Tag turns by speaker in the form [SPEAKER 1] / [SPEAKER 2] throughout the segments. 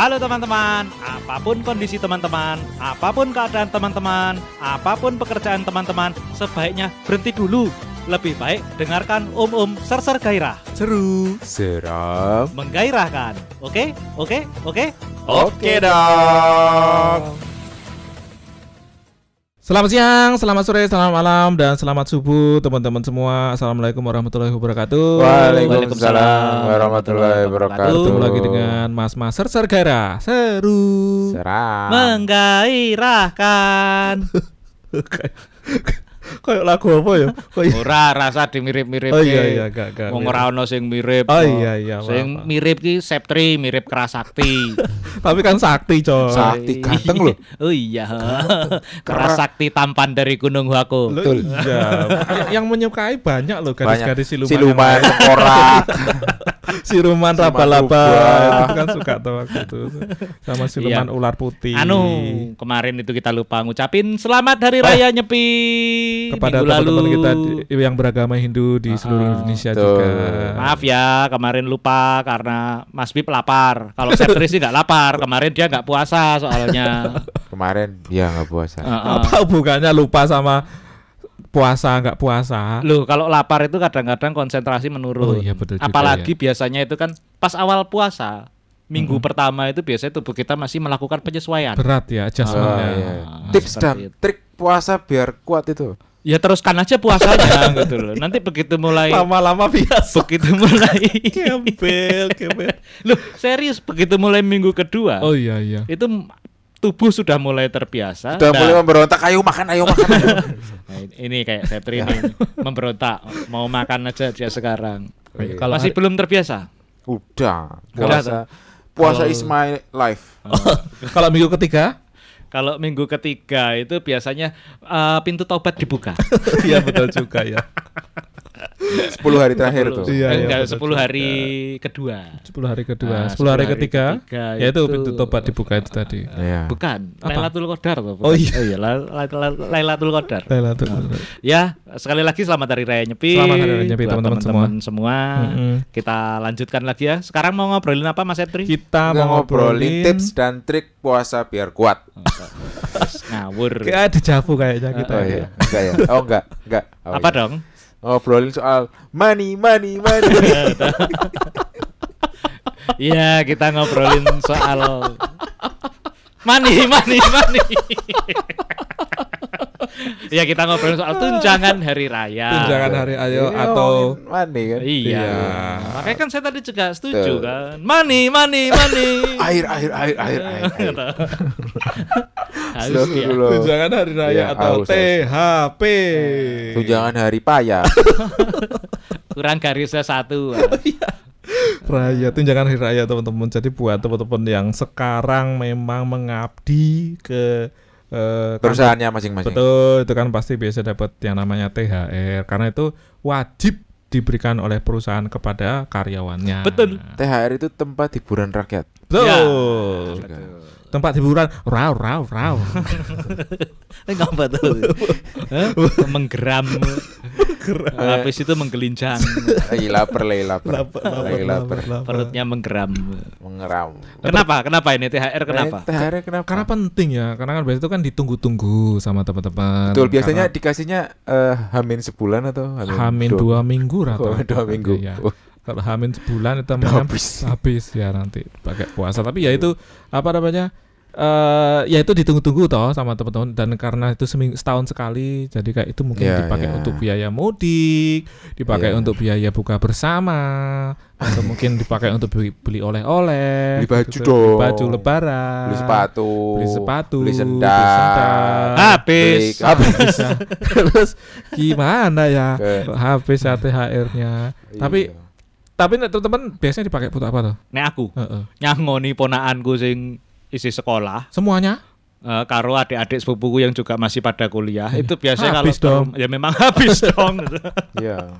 [SPEAKER 1] Halo teman-teman, apa pun kondisi teman-teman, apa pun keadaan teman-teman, apa pun pekerjaan teman-teman, sebaiknya berhenti dulu. Lebih baik dengarkan Om Om Serser Gairah.
[SPEAKER 2] Seru.
[SPEAKER 3] Seram.
[SPEAKER 1] Menggairahkan. Oke? Oke? Oke?
[SPEAKER 3] Oke dong.
[SPEAKER 2] Selamat siang, selamat sore, selamat malam, dan selamat subuh teman-teman semua. Assalamualaikum warahmatullahi wabarakatuh.
[SPEAKER 3] Waalaikumsalam warahmatullahi wabarakatuh.
[SPEAKER 2] Ketemu lagi dengan Mas Mas Serser Gairah. Seru.
[SPEAKER 3] Seram.
[SPEAKER 1] Menggairahkan.
[SPEAKER 2] Kayak lagu apa ya? Kayak
[SPEAKER 1] Ora rasa dimirip-mirip.
[SPEAKER 2] Oh iya iya gak gak.
[SPEAKER 1] Wong ora ono sing mirip.
[SPEAKER 2] Oh iya iya.
[SPEAKER 1] Sing mirip ki Septri, mirip Kerasakti.
[SPEAKER 2] Tapi kan sakti, coy.
[SPEAKER 3] Sakti ganteng loh.
[SPEAKER 1] Oh iya. Kerasakti tampan dari Gunung Huako.
[SPEAKER 2] Loh, iya. Yang menyukai banyak loh gadis-gadis siluman.
[SPEAKER 3] Siluman, tengkorak.
[SPEAKER 2] Siluman laba-laba
[SPEAKER 3] rubah.
[SPEAKER 2] itu kan suka tuh waktu itu sama siluman
[SPEAKER 1] Iya.
[SPEAKER 2] ular putih
[SPEAKER 1] Anu, kemarin itu kita lupa ngucapin selamat hari raya Nyepi
[SPEAKER 2] kepada teman-teman kita di- yang beragama Hindu di seluruh
[SPEAKER 1] Ah,
[SPEAKER 2] Indonesia
[SPEAKER 3] betul.
[SPEAKER 2] juga
[SPEAKER 1] Maaf ya, kemarin lupa karena Mas Bib lapar. Kalau Septri sih nggak lapar, kemarin dia nggak puasa soalnya.
[SPEAKER 3] Kemarin dia nggak puasa.
[SPEAKER 1] Heeh.
[SPEAKER 2] apa hubungannya lupa sama puasa nggak puasa
[SPEAKER 1] Loh, kalau lapar itu kadang-kadang konsentrasi menurun.
[SPEAKER 2] Oh iya, betul juga
[SPEAKER 1] Apalagi biasanya itu kan pas awal puasa, minggu
[SPEAKER 2] Mm-mm.
[SPEAKER 1] pertama itu biasanya tubuh kita masih melakukan penyesuaian.
[SPEAKER 2] berat ya
[SPEAKER 3] Oh,
[SPEAKER 2] adjustmentnya
[SPEAKER 3] iya.
[SPEAKER 1] Ah,
[SPEAKER 3] Tips dan
[SPEAKER 1] itu.
[SPEAKER 3] trik puasa biar kuat itu.
[SPEAKER 1] Ya teruskan aja puasanya gitu loh. Nanti begitu mulai
[SPEAKER 2] lama-lama biasa
[SPEAKER 1] begitu mulai
[SPEAKER 2] gembel gembel
[SPEAKER 1] Loh, serius begitu mulai minggu kedua
[SPEAKER 2] oh iya iya
[SPEAKER 1] itu tubuh sudah mulai terbiasa.
[SPEAKER 3] Sudah
[SPEAKER 1] Nah,
[SPEAKER 3] mulai memberontak, ayo makan, ayo makan. ayo.
[SPEAKER 1] nah, ini kayak Septri ini memberontak, mau makan aja dia sekarang.
[SPEAKER 3] Oh, iya.
[SPEAKER 2] Kalau
[SPEAKER 1] Masih belum terbiasa.
[SPEAKER 3] Udah.
[SPEAKER 1] Udah
[SPEAKER 3] Puasa. Puasa
[SPEAKER 1] Kalau-
[SPEAKER 3] is my life.
[SPEAKER 2] kalau minggu ketiga
[SPEAKER 1] Kalau minggu ketiga itu biasanya eh, pintu taubat dibuka.
[SPEAKER 2] iya betul juga ya
[SPEAKER 3] 10 hari terakhir tuh.
[SPEAKER 2] Iya,
[SPEAKER 1] Eh,
[SPEAKER 2] iya,
[SPEAKER 1] enggak,
[SPEAKER 2] betul
[SPEAKER 1] 10 hari kedua.
[SPEAKER 2] 10 hari kedua
[SPEAKER 1] Nah,
[SPEAKER 2] 10 hari
[SPEAKER 1] 10 hari
[SPEAKER 2] ketiga
[SPEAKER 1] ketiga
[SPEAKER 2] ya itu
[SPEAKER 1] itu-
[SPEAKER 2] pintu tobat dibuka itu tadi
[SPEAKER 3] Iya.
[SPEAKER 1] Bukan? Lailatul Qadar bukan?
[SPEAKER 2] Oh, iya.
[SPEAKER 1] Oh iya, La- La- La- Lailatul Qadar.
[SPEAKER 2] Lailatul
[SPEAKER 1] Ya, sekali lagi selamat hari raya Nyepi.
[SPEAKER 2] Selamat Hari Raya Nyepi, teman-teman
[SPEAKER 1] teman-teman semua.
[SPEAKER 2] Mm-mm.
[SPEAKER 1] Kita lanjutkan lagi ya. Sekarang mau ngobrolin apa Mas Edri?
[SPEAKER 2] kita mau
[SPEAKER 3] ngobrolin tips dan trik puasa biar kuat.
[SPEAKER 1] Terus ngawur.
[SPEAKER 2] kayak ada javu kayaknya kita
[SPEAKER 3] Oh iya, enggak ya? Oh enggak, enggak. Oh,
[SPEAKER 1] apa
[SPEAKER 3] iya.
[SPEAKER 1] dong?
[SPEAKER 3] Ngobrolin soal money, money, money.
[SPEAKER 1] Iya, kita ngobrolin soal money, money, money. ya kita ngobrolin soal tunjangan hari raya.
[SPEAKER 2] tunjangan hari ayo
[SPEAKER 3] Iya,
[SPEAKER 2] atau
[SPEAKER 3] money kan.
[SPEAKER 1] Iya.
[SPEAKER 2] Iya.
[SPEAKER 1] Makanya kan saya tadi juga setuju
[SPEAKER 3] Betul.
[SPEAKER 1] kan. Money, money, money.
[SPEAKER 3] Air, air, air, air, air. air.
[SPEAKER 1] Harus ya.
[SPEAKER 2] Tunjangan hari raya
[SPEAKER 3] Iya,
[SPEAKER 2] atau
[SPEAKER 3] haus, haus.
[SPEAKER 2] THP
[SPEAKER 3] Tunjangan hari paya.
[SPEAKER 1] Kurang garisnya satu.
[SPEAKER 2] raya tunjangan hari raya teman-teman jadi buat teman-teman yang sekarang memang mengabdi ke eh, kantor
[SPEAKER 3] Perusahaannya masing-masing.
[SPEAKER 2] Betul, itu kan pasti biasa dapat yang namanya THR karena itu wajib diberikan oleh perusahaan kepada karyawannya.
[SPEAKER 1] Betul.
[SPEAKER 3] THR itu tempat hiburan rakyat.
[SPEAKER 2] Betul.
[SPEAKER 1] Ya.
[SPEAKER 3] Juga.
[SPEAKER 2] Tempat hiburan raw raw raw.
[SPEAKER 1] Ngapa tuh? Hah? Menggeram. Habis itu menggelincang.
[SPEAKER 3] Lagi lapar, lagi lapar. Lagi lapar.
[SPEAKER 1] Perutnya menggeram.
[SPEAKER 3] Mengeram.
[SPEAKER 1] Kenapa? Kenapa ini THR kenapa?
[SPEAKER 3] Eh, THR kenapa?
[SPEAKER 2] Karena penting ya, karena kan biasanya itu kan ditunggu-tunggu sama teman-teman.
[SPEAKER 3] Betul, biasanya
[SPEAKER 2] Karena
[SPEAKER 3] dikasihnya eh, hamin sebulan atau
[SPEAKER 2] hamin dua minggu atau
[SPEAKER 3] Oh, dua minggu. Oh,
[SPEAKER 2] Kalau hamin sebulan itu
[SPEAKER 3] habis.
[SPEAKER 2] habis ya nanti pakai puasa. Tapi ya itu apa namanya? Eh ya itu ditunggu-tunggu toh sama teman-teman dan karena itu seming setahun sekali jadi kayak itu mungkin
[SPEAKER 3] Iya,
[SPEAKER 2] dipakai
[SPEAKER 3] iya.
[SPEAKER 2] untuk biaya mudik, dipakai
[SPEAKER 3] Iya.
[SPEAKER 2] untuk biaya buka bersama, atau mungkin dipakai untuk beli, beli oleh-oleh,
[SPEAKER 3] Beli baju
[SPEAKER 2] gitu.
[SPEAKER 3] dong.
[SPEAKER 2] beli baju lebaran,
[SPEAKER 3] beli sepatu,
[SPEAKER 2] beli sepatu,
[SPEAKER 3] beli
[SPEAKER 2] beli
[SPEAKER 3] sendal.
[SPEAKER 1] Habis.
[SPEAKER 3] beli- habis.
[SPEAKER 2] Bisa. Terus gimana ya? Kok habis ya THR-nya. Tapi
[SPEAKER 3] Iya.
[SPEAKER 2] tapi nek teman-teman biasanya dipakai buat apa tuh?
[SPEAKER 1] Nek aku
[SPEAKER 2] Heeh.
[SPEAKER 1] nyangoni ponakanku sing isi sekolah
[SPEAKER 2] Semuanya?
[SPEAKER 1] eh, karo adik-adik sepupuku yang juga masih pada kuliah itu biasanya
[SPEAKER 2] Habis
[SPEAKER 1] kalau
[SPEAKER 2] dong.
[SPEAKER 1] ya memang habis dong.
[SPEAKER 3] Iya.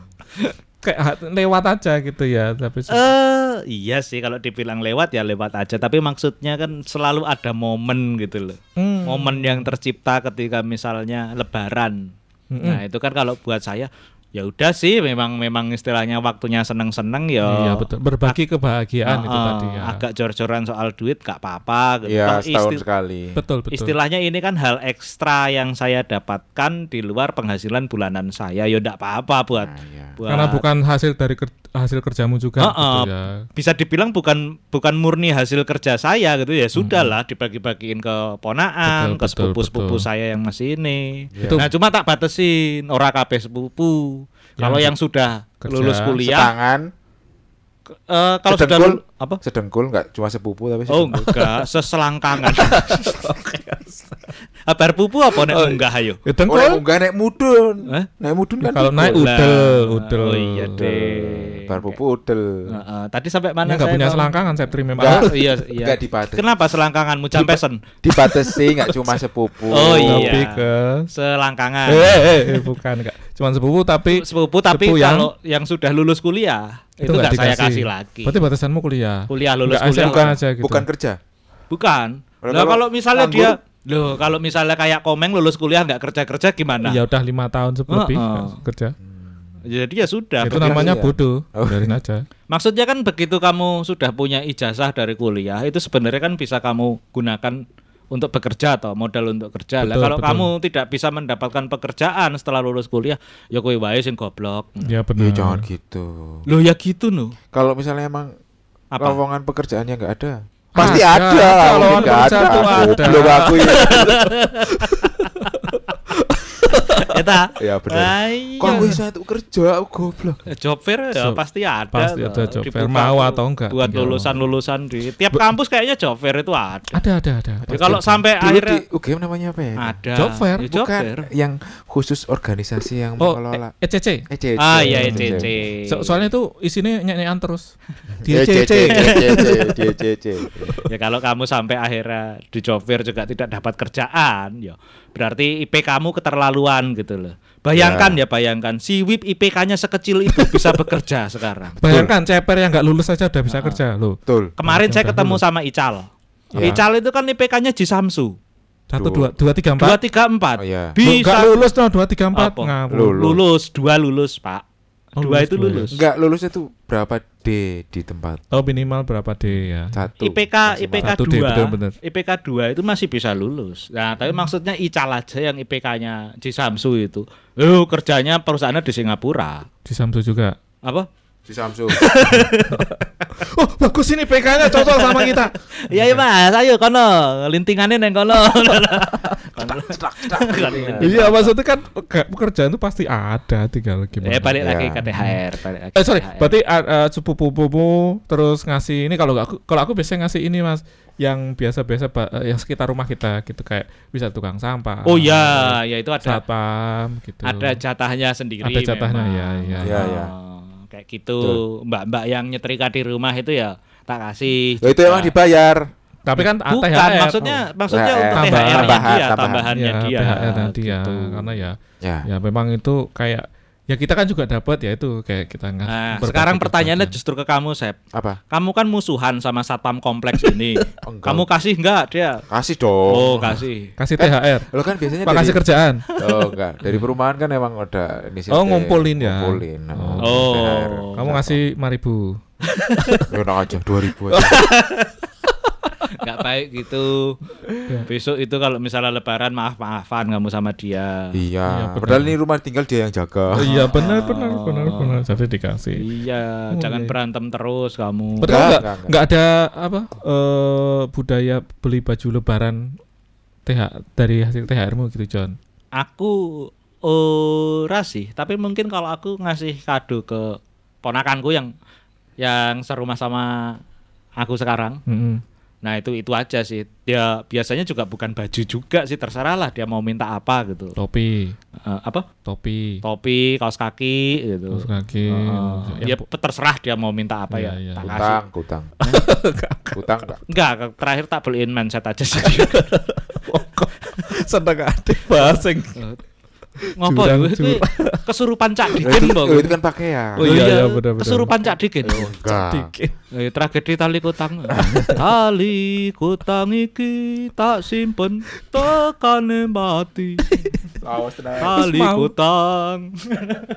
[SPEAKER 2] Kayak lewat aja gitu ya, tapi
[SPEAKER 1] Eh iya sih kalau dibilang lewat ya lewat aja tapi maksudnya kan selalu ada momen gitu loh.
[SPEAKER 2] Hmm.
[SPEAKER 1] Momen yang tercipta ketika misalnya lebaran.
[SPEAKER 2] Mm-mm.
[SPEAKER 1] Nah, itu kan kalau buat saya ya udah sih memang memang istilahnya waktunya seneng-seneng ya.
[SPEAKER 2] Iya betul. Berbagi kebahagiaan itu
[SPEAKER 1] Heeh,
[SPEAKER 2] tadi ya.
[SPEAKER 1] Agak jor-joran soal duit gak apa-apa gitu.
[SPEAKER 3] Iya,
[SPEAKER 1] Toh
[SPEAKER 3] setahun
[SPEAKER 1] isti-
[SPEAKER 3] sekali.
[SPEAKER 2] Betul betul.
[SPEAKER 1] Istilahnya ini kan hal ekstra yang saya dapatkan di luar penghasilan bulanan saya. Ya enggak apa-apa buat
[SPEAKER 3] Nah, iya.
[SPEAKER 1] buat
[SPEAKER 2] Karena bukan hasil dari ker- hasil kerjamu juga
[SPEAKER 1] Heeh.
[SPEAKER 2] gitu ya.
[SPEAKER 1] bisa dibilang bukan bukan murni hasil kerja saya gitu ya sudahlah dibagi-bagiin ke ponaan
[SPEAKER 2] Betul,
[SPEAKER 1] ke sepupu-sepupu
[SPEAKER 2] betul.
[SPEAKER 1] saya yang masih ini
[SPEAKER 3] Iya.
[SPEAKER 1] nah cuma tak batesin ora kabeh sepupu kalau
[SPEAKER 2] Yang
[SPEAKER 1] yang sudah
[SPEAKER 2] kerja,
[SPEAKER 1] lulus kuliah
[SPEAKER 3] Setangan,
[SPEAKER 1] eh, kalau sudah
[SPEAKER 3] sedengkul.
[SPEAKER 1] lul- apa
[SPEAKER 3] sedengkul enggak cuma sepupu tapi
[SPEAKER 1] oh
[SPEAKER 3] sedengkul.
[SPEAKER 1] enggak seselangkangan Kabar pupu apa nek munggah ayo
[SPEAKER 2] Ya,
[SPEAKER 3] Oh,
[SPEAKER 2] dengkul.
[SPEAKER 3] naik munggah naik mudun.
[SPEAKER 1] Hah?
[SPEAKER 3] Naik mudun kan.
[SPEAKER 2] kalau naik udel, udel.
[SPEAKER 1] Oh iya deh.
[SPEAKER 3] Bar pupu udel.
[SPEAKER 1] Heeh, tadi sampai mana
[SPEAKER 2] enggak
[SPEAKER 1] saya
[SPEAKER 2] punya selangkangan Septri memang.
[SPEAKER 3] Enggak.
[SPEAKER 1] Oh, iya iya.
[SPEAKER 3] Enggak dibatasi.
[SPEAKER 1] Kenapa selangkanganmu campesen?
[SPEAKER 3] Dibatasi enggak cuma sepupu.
[SPEAKER 1] Oh, iya.
[SPEAKER 2] Lebih ke
[SPEAKER 1] Selangkangan.
[SPEAKER 2] eh, eh, eh, bukan enggak. Cuman sepupu tapi
[SPEAKER 1] sepupu tapi kalau yang sudah lulus kuliah itu
[SPEAKER 2] nggak
[SPEAKER 1] nggak saya kasih lagi.
[SPEAKER 2] Berarti batasanmu kuliah.
[SPEAKER 1] Kuliah lulus
[SPEAKER 2] Enggak
[SPEAKER 1] kuliah.
[SPEAKER 2] SMK aja gitu.
[SPEAKER 3] Bukan kerja.
[SPEAKER 1] Bukan. Lah
[SPEAKER 3] kalau
[SPEAKER 1] kalau misalnya
[SPEAKER 3] nganggur?
[SPEAKER 1] dia Loh, kalau misalnya kayak Komeng lulus kuliah nggak kerja-kerja gimana?
[SPEAKER 2] Ya udah lima tahun lebih
[SPEAKER 1] Heeh.
[SPEAKER 2] kerja.
[SPEAKER 1] Jadi ya sudah.
[SPEAKER 2] itu namanya
[SPEAKER 3] iya.
[SPEAKER 2] bodoh.
[SPEAKER 3] Oh.
[SPEAKER 2] Biarin aja.
[SPEAKER 1] Maksudnya kan begitu kamu sudah punya ijazah dari kuliah, itu sebenarnya kan bisa kamu gunakan untuk bekerja atau modal untuk kerja. Lah
[SPEAKER 2] Betul,
[SPEAKER 1] kalau
[SPEAKER 2] betul.
[SPEAKER 1] kamu tidak bisa mendapatkan pekerjaan setelah lulus kuliah, ya kowe wae sing goblok.
[SPEAKER 2] Ya
[SPEAKER 3] Ya
[SPEAKER 2] benar.
[SPEAKER 3] jangan gitu.
[SPEAKER 1] Loh ya gitu no.
[SPEAKER 3] Kalau misalnya emang
[SPEAKER 1] Apa?
[SPEAKER 3] lowongan pekerjaannya enggak ada. Pasti
[SPEAKER 2] Ada.
[SPEAKER 3] ada.
[SPEAKER 2] Kalau
[SPEAKER 3] nggak
[SPEAKER 2] kerja tuh ada.
[SPEAKER 3] Goblok aku ya.
[SPEAKER 1] Eta.
[SPEAKER 3] Ya benar.
[SPEAKER 1] Ah, iya.
[SPEAKER 3] Kok bisa tuh kerja aku goblok.
[SPEAKER 1] Job fair ya
[SPEAKER 2] So-
[SPEAKER 1] pasti ada.
[SPEAKER 2] pasti ada job fair, mau atau enggak,
[SPEAKER 1] Buat
[SPEAKER 2] tinggal.
[SPEAKER 1] lulusan-lulusan di tiap kampus kayaknya job fair itu ada.
[SPEAKER 2] Ada ada ada.
[SPEAKER 1] Ya, kalau sampai
[SPEAKER 3] Dulu
[SPEAKER 1] akhirnya
[SPEAKER 3] di UGM namanya apa ya?
[SPEAKER 1] ada
[SPEAKER 2] Job fair?
[SPEAKER 1] Ya, job
[SPEAKER 3] Bukan
[SPEAKER 1] fair.
[SPEAKER 3] yang khusus organisasi yang
[SPEAKER 2] Oh,
[SPEAKER 3] mengelola
[SPEAKER 2] E- ECC.
[SPEAKER 3] ECC.
[SPEAKER 1] Ah iya ECC.
[SPEAKER 2] So- soalnya itu isinya nyanyian terus. Di
[SPEAKER 3] ECC,
[SPEAKER 2] ECC.
[SPEAKER 3] ECC, di ECC.
[SPEAKER 1] ya kalau kamu sampai akhirnya di job fair juga tidak dapat kerjaan, ya berarti IP kamu keterlaluan gitu loh. Bayangkan ya, bayangkan si WIP IPK-nya sekecil itu bisa bekerja sekarang.
[SPEAKER 2] Bayangkan ceper yang nggak lulus saja udah bisa kerja loh.
[SPEAKER 3] Betul.
[SPEAKER 1] Kemarin saya
[SPEAKER 2] Udah
[SPEAKER 1] ketemu
[SPEAKER 2] lulus.
[SPEAKER 1] sama Ical.
[SPEAKER 3] Ya.
[SPEAKER 1] Ical itu kan IPK-nya di Samsu.
[SPEAKER 2] Satu
[SPEAKER 3] Dua.
[SPEAKER 2] dua dua tiga
[SPEAKER 1] Dua
[SPEAKER 2] empat.
[SPEAKER 1] tiga empat.
[SPEAKER 3] Oh, iya.
[SPEAKER 2] Nggak
[SPEAKER 1] Bisa
[SPEAKER 2] lulus no dua tiga empat.
[SPEAKER 3] Lulus.
[SPEAKER 1] lulus, dua lulus pak.
[SPEAKER 2] Oh,
[SPEAKER 1] dua
[SPEAKER 2] lulus
[SPEAKER 1] itu
[SPEAKER 2] dua ya?
[SPEAKER 1] lulus.
[SPEAKER 3] Enggak lulus itu berapa D di tempat?
[SPEAKER 2] Oh minimal berapa D ya?
[SPEAKER 3] Satu.
[SPEAKER 1] IPK
[SPEAKER 3] maksimal.
[SPEAKER 1] IPK
[SPEAKER 2] Satu D,
[SPEAKER 1] 2
[SPEAKER 2] betul-betul.
[SPEAKER 1] IPK 2 itu masih bisa lulus. Nah, tapi maksudnya Ical aja yang IPK-nya di Samsu itu. Oh, kerjanya perusahaannya di Singapura.
[SPEAKER 2] Di Samsu juga.
[SPEAKER 1] Apa?
[SPEAKER 3] Di Samsung.
[SPEAKER 2] Oh bagus ini PK-nya cocok sama kita.
[SPEAKER 1] Iya, iya Mas, ayo kono, lintingannya neng kono.
[SPEAKER 2] Iya maksudnya kan ke- pekerjaan itu pasti ada tinggal gimana.
[SPEAKER 1] Eh balik lagi
[SPEAKER 3] Ya.
[SPEAKER 1] ke THR, balik lagi.
[SPEAKER 2] Eh sorry, berarti uh, uh, sepupu-pupumu terus ngasih ini kalau nggak aku kalau aku biasanya ngasih ini mas yang biasa-biasa Pak, eh, yang sekitar rumah kita gitu kayak bisa tukang sampah.
[SPEAKER 1] Oh iya, ya itu ada
[SPEAKER 2] satpam gitu.
[SPEAKER 1] ada jatahnya sendiri.
[SPEAKER 2] Ada jatahnya,
[SPEAKER 1] memang.
[SPEAKER 2] ya, ya.
[SPEAKER 3] Ya, ya.
[SPEAKER 1] Oh, Kayak gitu, mbak-mbak yang nyetrika di rumah itu ya tak kasih.
[SPEAKER 3] Loh, itu emang dibayar.
[SPEAKER 2] Tapi kan
[SPEAKER 1] Bukan,
[SPEAKER 2] THR.
[SPEAKER 1] maksudnya maksudnya
[SPEAKER 3] THR.
[SPEAKER 1] untuk
[SPEAKER 2] Tambahan.
[SPEAKER 1] THR-nya
[SPEAKER 3] Tambahan,
[SPEAKER 1] dia,
[SPEAKER 3] tambahan.
[SPEAKER 1] tambahannya
[SPEAKER 2] ya,
[SPEAKER 1] dia.
[SPEAKER 2] THR dia
[SPEAKER 1] gitu.
[SPEAKER 2] karena ya
[SPEAKER 3] Ya.
[SPEAKER 2] ya memang itu kayak ya kita kan juga dapat ya itu kayak kita nggak
[SPEAKER 1] Nah, sekarang pertanyaannya
[SPEAKER 2] kebahagiaan.
[SPEAKER 1] justru ke kamu, Sep.
[SPEAKER 3] Apa?
[SPEAKER 1] Kamu kan musuhan sama satpam kompleks ini.
[SPEAKER 3] Enggak.
[SPEAKER 1] kamu kasih enggak dia?
[SPEAKER 3] Kasih dong.
[SPEAKER 1] Oh, kasih.
[SPEAKER 2] kasih THR.
[SPEAKER 3] Lo kan biasanya
[SPEAKER 2] Pak kasih
[SPEAKER 3] dari
[SPEAKER 2] kerjaan.
[SPEAKER 3] Oh enggak, dari perumahan kan emang ada inisiatif.
[SPEAKER 2] Oh, ngumpulin ya.
[SPEAKER 3] Ngumpulin. nah,
[SPEAKER 1] Oh.
[SPEAKER 3] THR.
[SPEAKER 2] Kamu ngasih 5000.
[SPEAKER 3] Enak aja 2000 aja.
[SPEAKER 1] Enggak baik gitu. Besok itu kalau misalnya lebaran maaf-maafan kamu sama dia.
[SPEAKER 2] Iya, benar.
[SPEAKER 3] Padahal ini rumah tinggal dia yang jaga.
[SPEAKER 2] Oh, iya benar benar benar benar. Jadi dikasih.
[SPEAKER 1] Iya,
[SPEAKER 2] Oh,
[SPEAKER 1] jangan
[SPEAKER 2] iya.
[SPEAKER 1] berantem terus kamu.
[SPEAKER 2] Betul
[SPEAKER 3] Enggak,
[SPEAKER 2] enggak?
[SPEAKER 3] enggak,
[SPEAKER 2] Enggak ada apa eh budaya beli baju lebaran TH dari hasil THR-mu gitu, John.
[SPEAKER 1] Aku ora sih, tapi mungkin kalau aku ngasih kado ke ponakanku yang yang serumah sama aku sekarang.
[SPEAKER 2] Mm-mm.
[SPEAKER 1] Nah, itu itu aja sih. Dia biasanya juga bukan baju juga sih, terserah lah dia mau minta apa gitu.
[SPEAKER 2] Topi,
[SPEAKER 1] Eh, apa?
[SPEAKER 2] topi,
[SPEAKER 1] Topi, kaos kaki gitu.
[SPEAKER 2] kaos kaki.
[SPEAKER 1] Heeh.
[SPEAKER 2] Yang
[SPEAKER 1] ya terserah dia mau minta apa
[SPEAKER 2] Iya,
[SPEAKER 1] ya.
[SPEAKER 2] iya.
[SPEAKER 1] tak kasih.
[SPEAKER 3] Kutang, kutang. Kutang enggak?
[SPEAKER 1] Enggak, terakhir tak beliin mindset aja sih.
[SPEAKER 2] Sedang ada basing.
[SPEAKER 1] Ngopo
[SPEAKER 2] jurang.
[SPEAKER 1] kesurupan Cak
[SPEAKER 3] Loh,
[SPEAKER 1] Dikin, Bang.
[SPEAKER 3] loh, itu kan pakaian.
[SPEAKER 2] Oh, iya, iya, benar, benar.
[SPEAKER 1] Kesurupan Cak Dikin.
[SPEAKER 3] Enggak.
[SPEAKER 2] Dikit.
[SPEAKER 1] Eh, tragedi tali kutang. tali kutang iki tak simpen tekane mati. Tali kutang.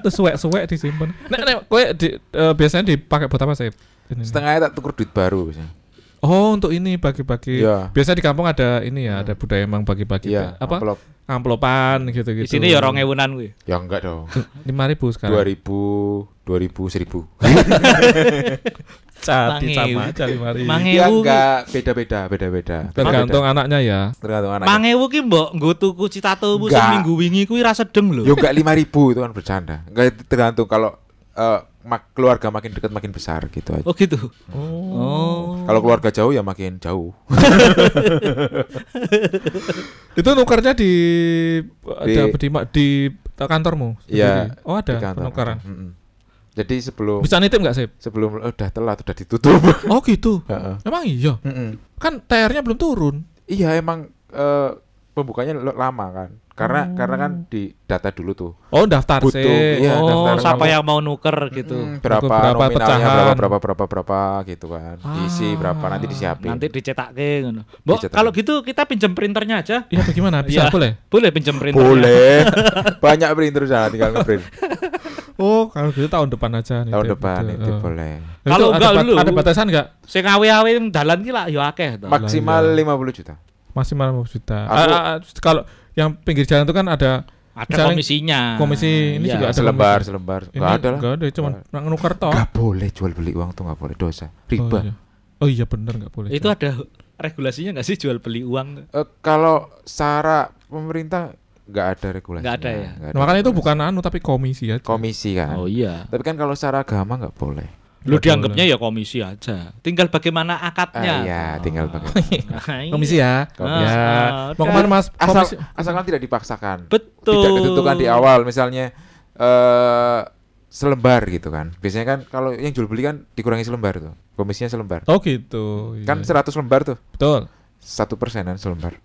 [SPEAKER 2] Terus suwek-suwek disimpan. Nek nek kowe di, eh, biasanya dipakai buat apa sih?
[SPEAKER 3] Setengahnya tak tuker duit baru biasanya.
[SPEAKER 2] Oh, untuk ini bagi-bagi.
[SPEAKER 3] Iya.
[SPEAKER 2] Biasa di kampung ada ini ya, ada budaya emang bagi-bagi
[SPEAKER 3] Iya,
[SPEAKER 2] apa?
[SPEAKER 3] amplop.
[SPEAKER 2] Amplopan
[SPEAKER 1] Di
[SPEAKER 2] gitu-gitu.
[SPEAKER 1] sini ya rong ewunan kuwi.
[SPEAKER 3] Ya enggak dong.
[SPEAKER 2] 5000 sekarang.
[SPEAKER 3] 2000, 2000, 1000.
[SPEAKER 2] Jadi
[SPEAKER 1] Mangewu.
[SPEAKER 2] sama aja 5000.
[SPEAKER 1] Mangewu.
[SPEAKER 3] Ya enggak, beda-beda, beda-beda.
[SPEAKER 2] Tergantung anaknya ya.
[SPEAKER 3] Tergantung anaknya.
[SPEAKER 1] Mangewu ki mbok nggo tuku citatomu seminggu wingi kuwi ra sedeng lho.
[SPEAKER 3] Yo enggak 5000 itu kan bercanda. Enggak tergantung kalau eh, mak- keluarga makin dekat makin besar gitu aja.
[SPEAKER 1] Oh gitu.
[SPEAKER 2] Oh.
[SPEAKER 1] Oh.
[SPEAKER 3] Kalau keluarga jauh ya makin jauh.
[SPEAKER 2] Itu nukarnya di
[SPEAKER 3] Di-
[SPEAKER 2] ada di, di kantormu?
[SPEAKER 3] Iya.
[SPEAKER 2] Oh, ada penukaran.
[SPEAKER 3] Mm-mm. Jadi sebelum
[SPEAKER 2] Bisa nitip nggak sih?
[SPEAKER 3] sebelum oh, udah telat udah ditutup.
[SPEAKER 2] Oh gitu.
[SPEAKER 3] Heeh.
[SPEAKER 2] Emang iya.
[SPEAKER 3] Mm-mm.
[SPEAKER 2] Kan TR-nya belum turun.
[SPEAKER 3] Iya emang eh, pembukanya lama kan. Karena
[SPEAKER 2] Oh.
[SPEAKER 3] karena kan di data dulu tuh.
[SPEAKER 2] Oh daftar
[SPEAKER 3] Butuh,
[SPEAKER 2] sih.
[SPEAKER 3] iya,
[SPEAKER 1] oh,
[SPEAKER 3] daftar
[SPEAKER 1] siapa
[SPEAKER 3] kamu.
[SPEAKER 1] yang mau nuker gitu.
[SPEAKER 3] Mm, berapa,
[SPEAKER 2] Berapa
[SPEAKER 3] nominalnya
[SPEAKER 2] pecahan.
[SPEAKER 3] berapa berapa berapa berapa gitu kan. Diisi
[SPEAKER 2] Ah.
[SPEAKER 3] berapa nanti disiapin.
[SPEAKER 1] Nanti dicetakke ngono. Mbok
[SPEAKER 3] Dicetak.
[SPEAKER 1] kalau gitu kita pinjam printernya aja.
[SPEAKER 2] Iya bagaimana?
[SPEAKER 1] Iya.
[SPEAKER 2] Bisa boleh?
[SPEAKER 1] Boleh pinjam printernya.
[SPEAKER 3] Boleh. Banyak printer sana tinggal ngeprint.
[SPEAKER 2] Oh kalau gitu tahun depan aja nih.
[SPEAKER 3] Tahun depan itu boleh.
[SPEAKER 1] Kalau
[SPEAKER 2] ada,
[SPEAKER 1] enggak
[SPEAKER 2] bat-
[SPEAKER 1] dulu.
[SPEAKER 2] ada batasan nggak?
[SPEAKER 1] Sing awe-awe dalan ki lah yo akeh to.
[SPEAKER 3] Maksimal
[SPEAKER 2] iya.
[SPEAKER 3] 50 juta.
[SPEAKER 2] Maksimal 50 juta.
[SPEAKER 3] Aku-
[SPEAKER 2] Ah, ah, ah, kalau yang pinggir jalan itu kan ada
[SPEAKER 1] Ada
[SPEAKER 2] Misalnya
[SPEAKER 1] komisinya.
[SPEAKER 2] komisi ini
[SPEAKER 1] Iya.
[SPEAKER 2] juga ada
[SPEAKER 3] Selembar,
[SPEAKER 2] komisi.
[SPEAKER 3] selembar.
[SPEAKER 2] ini
[SPEAKER 3] Enggak ada lah.
[SPEAKER 2] Enggak ada, cuma nuker toh.
[SPEAKER 3] Enggak boleh jual beli uang tuh enggak boleh dosa.
[SPEAKER 2] Oh
[SPEAKER 3] Riba.
[SPEAKER 2] iya, oh, iya bener nggak boleh.
[SPEAKER 1] Itu ada regulasinya nggak sih jual beli uang?
[SPEAKER 3] Eh, kalau secara pemerintah nggak ada regulasi.
[SPEAKER 1] Nggak ada ya?
[SPEAKER 2] Nah, makanya itu bukan anu tapi komisi aja.
[SPEAKER 3] komisi kan.
[SPEAKER 1] Oh iya.
[SPEAKER 3] Tapi kan kalau secara agama nggak boleh.
[SPEAKER 1] Lu dianggapnya ya komisi aja. Tinggal bagaimana
[SPEAKER 3] Ah,
[SPEAKER 1] akadnya.
[SPEAKER 3] iya, tinggal bagaimana.
[SPEAKER 1] Ah, iya.
[SPEAKER 2] Komisi ya.
[SPEAKER 3] Komisi.
[SPEAKER 2] Ya.
[SPEAKER 1] Ah,
[SPEAKER 2] Mau
[SPEAKER 1] ke
[SPEAKER 2] mana Mas?
[SPEAKER 3] Asal asalkan tidak dipaksakan.
[SPEAKER 1] Betul.
[SPEAKER 3] Tidak ditentukan di awal misalnya eh selembar gitu kan. Biasanya kan kalau yang jual beli kan dikurangi selembar tuh. Komisinya selembar.
[SPEAKER 2] Oh gitu. Iya.
[SPEAKER 3] Kan 100 lembar tuh.
[SPEAKER 2] betul.
[SPEAKER 3] Satu persenan selembar.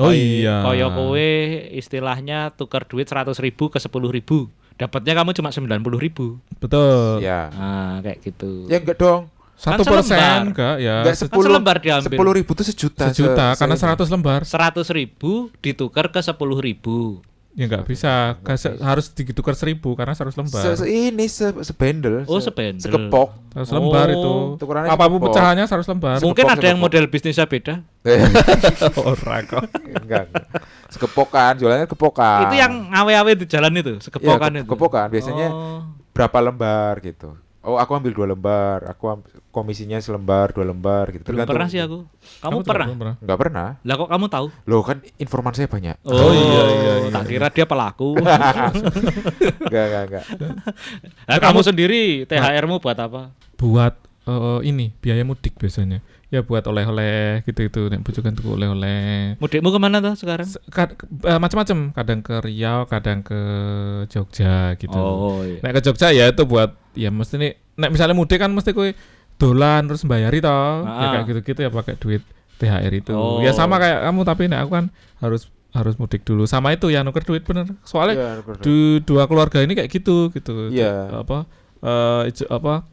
[SPEAKER 2] Oh iya.
[SPEAKER 1] Kaya kowe istilahnya tukar duit 100 ribu ke 10 ribu. Dapatnya kamu cuma 90 ribu.
[SPEAKER 2] Betul.
[SPEAKER 3] Ya.
[SPEAKER 1] Nah, kayak gitu.
[SPEAKER 3] Ya enggak dong.
[SPEAKER 2] Satu
[SPEAKER 1] Kan
[SPEAKER 2] persen enggak ya.
[SPEAKER 3] Enggak
[SPEAKER 1] Kan selembar diambil.
[SPEAKER 3] Sepuluh ribu tuh sejuta.
[SPEAKER 2] Sejuta
[SPEAKER 3] se-
[SPEAKER 2] karena
[SPEAKER 3] se-
[SPEAKER 2] 100 lembar.
[SPEAKER 1] 100 ribu ditukar ke 10 ribu.
[SPEAKER 2] Ya enggak bisa. Kasih- harus ditukar 1000 karena 100 lembar.
[SPEAKER 3] Se- se- ini se sebendel.
[SPEAKER 1] Oh,
[SPEAKER 3] se-
[SPEAKER 1] sebendel.
[SPEAKER 3] Sekepok.
[SPEAKER 2] 100 lembar
[SPEAKER 1] Oh.
[SPEAKER 2] itu.
[SPEAKER 3] Apa
[SPEAKER 2] pun
[SPEAKER 3] sekepok.
[SPEAKER 2] pecahannya 100 lembar.
[SPEAKER 1] Mungkin
[SPEAKER 3] Sekepok,
[SPEAKER 1] ada yang
[SPEAKER 3] sekepok.
[SPEAKER 1] model bisnisnya beda.
[SPEAKER 2] Ora kok.
[SPEAKER 3] enggak, enggak. Sekepokan, jualannya kepokan.
[SPEAKER 1] Itu yang awe-awe di jalan itu,
[SPEAKER 3] Iya,
[SPEAKER 1] sekepokan
[SPEAKER 3] ke-
[SPEAKER 1] itu.
[SPEAKER 3] kepokan. Biasanya
[SPEAKER 1] Oh.
[SPEAKER 3] berapa lembar gitu. Oh, aku ambil dua lembar. Aku am- komisinya selembar, dua lembar gitu.
[SPEAKER 1] Belum
[SPEAKER 3] Tergantung-
[SPEAKER 1] pernah sih aku. Kamu
[SPEAKER 2] Aku
[SPEAKER 1] pernah?
[SPEAKER 2] belum pernah.
[SPEAKER 3] Enggak pernah.
[SPEAKER 1] Lah kok kamu tahu?
[SPEAKER 3] Loh, kan informan saya banyak.
[SPEAKER 1] Oh,
[SPEAKER 2] iya, iya, iya.
[SPEAKER 1] Tak kira dia pelaku.
[SPEAKER 3] Enggak, enggak, enggak.
[SPEAKER 1] Nah, kamu sendiri THR-mu buat apa?
[SPEAKER 2] Buat eh, ini biaya mudik biasanya. Ya buat oleh-oleh gitu-gitu nek bujukan tuku oleh-oleh.
[SPEAKER 1] Mudikmu ke mana tuh sekarang?
[SPEAKER 2] Se- kad- eh, macam-macam, kadang ke Riau, kadang ke Jogja gitu.
[SPEAKER 1] Oh, iya.
[SPEAKER 2] Nek ke Jogja ya itu buat ya mesti nih nek misalnya mudik kan mesti kue dolan terus bayari toh. Ya
[SPEAKER 1] Ah.
[SPEAKER 2] kayak gitu-gitu ya pakai duit THR itu.
[SPEAKER 1] Oh.
[SPEAKER 2] Ya sama kayak kamu tapi nek aku kan harus harus mudik dulu. Sama itu ya nuker duit bener. Soalnya
[SPEAKER 3] bener.
[SPEAKER 2] du- dua keluarga ini kayak gitu gitu.
[SPEAKER 3] Iya.
[SPEAKER 2] Apa eh ijo- apa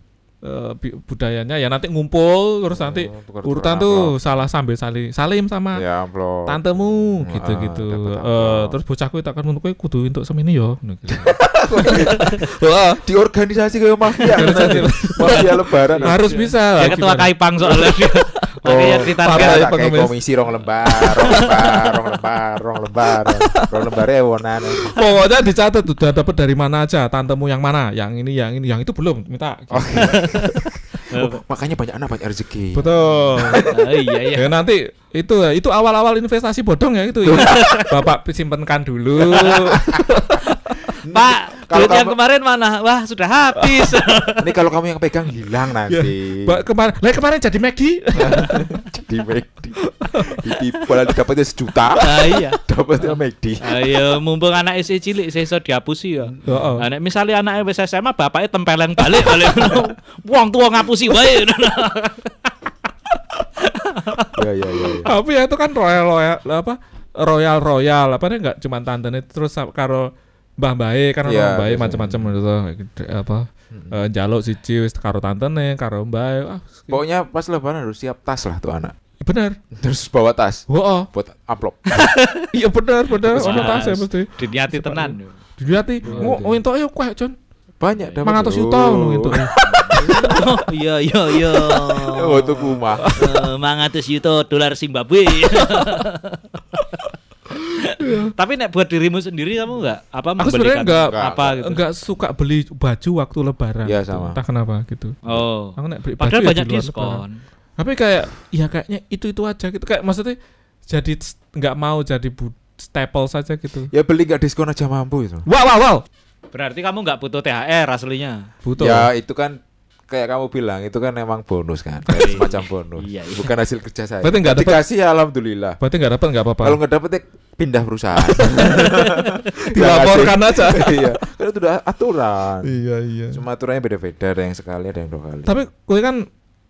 [SPEAKER 2] eh, bi- budayanya ya nanti ngumpul terus nanti
[SPEAKER 3] Oh,
[SPEAKER 2] urutan tuh salah sambil saling salim sama
[SPEAKER 3] Ya, amplop.
[SPEAKER 2] tantemu
[SPEAKER 3] Hmm,
[SPEAKER 2] gitu-gitu.
[SPEAKER 3] ah, dapat
[SPEAKER 2] Eh,
[SPEAKER 3] amplop.
[SPEAKER 2] terus bocahku tak kan untuk kudu untuk semini yo. ngono gitu.
[SPEAKER 3] Wah, di organisasi kayak mafia. mafia lebaran.
[SPEAKER 2] Harus bisa.
[SPEAKER 1] Iya. ketua? Kaipang soalnya. Makanya
[SPEAKER 3] Oh,
[SPEAKER 1] ditarget.
[SPEAKER 3] Iya, kayak
[SPEAKER 2] pengemis.
[SPEAKER 3] komisi rong lembar, rong lembar, rong lembar, rong lembar, rong lembar ya wonan.
[SPEAKER 2] Pokoknya dicatat udah dapat dari mana aja, tantemu yang mana, yang ini, yang ini, yang itu belum minta.
[SPEAKER 3] Oh, makanya banyak anak banyak rezeki.
[SPEAKER 2] Betul.
[SPEAKER 1] Ah, iya iya.
[SPEAKER 2] ya nanti itu itu awal-awal investasi bodong ya itu. ya. Bapak simpenkan dulu.
[SPEAKER 1] Pak,
[SPEAKER 3] Kalau
[SPEAKER 1] duit yang kemarin mana? Wah, sudah habis.
[SPEAKER 3] Ini kalau kamu yang pegang hilang nanti.
[SPEAKER 2] Ba- kemarin, lah kemarin jadi McD.
[SPEAKER 3] Di McD. Di padahal dapatnya sejuta,
[SPEAKER 1] Ah, iya.
[SPEAKER 3] dapatnya McD.
[SPEAKER 1] Ayo, mumpung anak isi cilik saya iso dihapusi ya.
[SPEAKER 2] Heeh.
[SPEAKER 1] Nah, nek misalnya anak wis SMA bapaknya tempeleng balik balik. Wong tua ngapusi wae.
[SPEAKER 3] Ya ya ya. ya.
[SPEAKER 2] Tapi ya itu kan royal royal apa? Royal royal apa nih nggak cuma tante terus karo Mbah Bae karena
[SPEAKER 3] Iya,
[SPEAKER 2] Mbah Bae macam-macam gitu apa
[SPEAKER 3] Hmm.
[SPEAKER 2] eh, jaluk siji wis karo tantene karo Mbah ah,
[SPEAKER 3] Pokoknya pas lebaran harus siap tas lah tuh anak.
[SPEAKER 2] Bener.
[SPEAKER 3] Terus bawa tas
[SPEAKER 2] Wah,
[SPEAKER 3] buat upload.
[SPEAKER 2] iya bener bener.
[SPEAKER 1] Wah,
[SPEAKER 2] Ono tas ya mesti.
[SPEAKER 1] Diniati tenan.
[SPEAKER 2] Dilihat mau entuk ayo kuek, Jon.
[SPEAKER 3] Banyak dapat.
[SPEAKER 2] 500 juta ngono entuk.
[SPEAKER 1] Oh iya iya iya.
[SPEAKER 3] Oh, itu rumah.
[SPEAKER 1] Mangatus juta dolar Zimbabwe. Tapi nek buat dirimu sendiri kamu enggak apa
[SPEAKER 2] Aku sebenarnya enggak
[SPEAKER 1] apa gitu?
[SPEAKER 2] enggak suka beli baju waktu lebaran.
[SPEAKER 3] Iya,
[SPEAKER 2] gitu.
[SPEAKER 3] sama.
[SPEAKER 2] Entah kenapa gitu.
[SPEAKER 1] Oh.
[SPEAKER 2] Aku nek beli baju
[SPEAKER 1] Padahal
[SPEAKER 2] ya
[SPEAKER 1] banyak
[SPEAKER 2] di luar
[SPEAKER 1] diskon.
[SPEAKER 2] lebaran. Tapi kayak ya kayaknya itu-itu aja gitu. Kayak maksudnya jadi s- nggak mau jadi staple saja gitu.
[SPEAKER 3] Ya beli gak diskon aja mampu itu.
[SPEAKER 2] Wow wow wow.
[SPEAKER 1] Berarti kamu enggak butuh THR aslinya.
[SPEAKER 2] Butuh.
[SPEAKER 3] Ya itu kan kayak kamu bilang itu kan emang bonus kan, kayak semacam bonus.
[SPEAKER 1] Iya, iya.
[SPEAKER 3] Bukan hasil kerja saya.
[SPEAKER 2] Berarti nggak dapat-
[SPEAKER 3] dikasih ya alhamdulillah.
[SPEAKER 2] Berarti nggak dapat nggak apa-apa.
[SPEAKER 3] Kalau nggak dapet ya pindah perusahaan.
[SPEAKER 2] Dilaporkan aja.
[SPEAKER 3] iya. Kan itu udah aturan.
[SPEAKER 2] Iya iya.
[SPEAKER 3] Cuma aturannya beda-beda, ada yang sekali, ada yang dua kali.
[SPEAKER 2] Tapi gue kan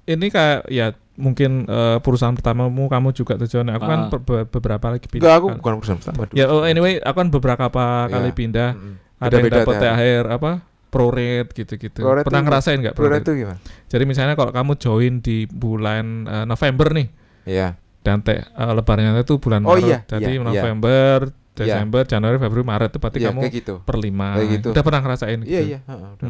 [SPEAKER 2] ini kayak ya mungkin eh, perusahaan pertamamu kamu juga tujuannya. Aku kan
[SPEAKER 1] Ah.
[SPEAKER 2] be- be- beberapa lagi pindah.
[SPEAKER 3] Enggak, aku
[SPEAKER 2] kan.
[SPEAKER 3] bukan perusahaan pertama.
[SPEAKER 2] Ya oh, anyway, aku kan beberapa kali
[SPEAKER 3] Iya.
[SPEAKER 2] pindah.
[SPEAKER 3] Mm-mm.
[SPEAKER 2] Ada yang dapat.
[SPEAKER 3] THR
[SPEAKER 2] apa? Prorate gitu-gitu.
[SPEAKER 3] Prorate
[SPEAKER 2] Pernah
[SPEAKER 3] itu-
[SPEAKER 2] ngerasain nggak
[SPEAKER 3] Prorate
[SPEAKER 2] prorate?
[SPEAKER 3] itu gimana?
[SPEAKER 2] Jadi misalnya kalau kamu join di bulan eh, November nih
[SPEAKER 3] Iya.
[SPEAKER 2] dan te, eh, lebarannya itu bulan
[SPEAKER 3] Oh,
[SPEAKER 2] Maret.
[SPEAKER 3] iya,
[SPEAKER 2] Jadi
[SPEAKER 3] iya,
[SPEAKER 2] November, Desember, Januari, Februari, Maret itu berarti
[SPEAKER 3] Iya,
[SPEAKER 2] kamu
[SPEAKER 3] kayak gitu.
[SPEAKER 2] per lima.
[SPEAKER 3] Kayak gitu.
[SPEAKER 2] Udah pernah ngerasain
[SPEAKER 3] Iya,
[SPEAKER 2] gitu?
[SPEAKER 3] iya, udah.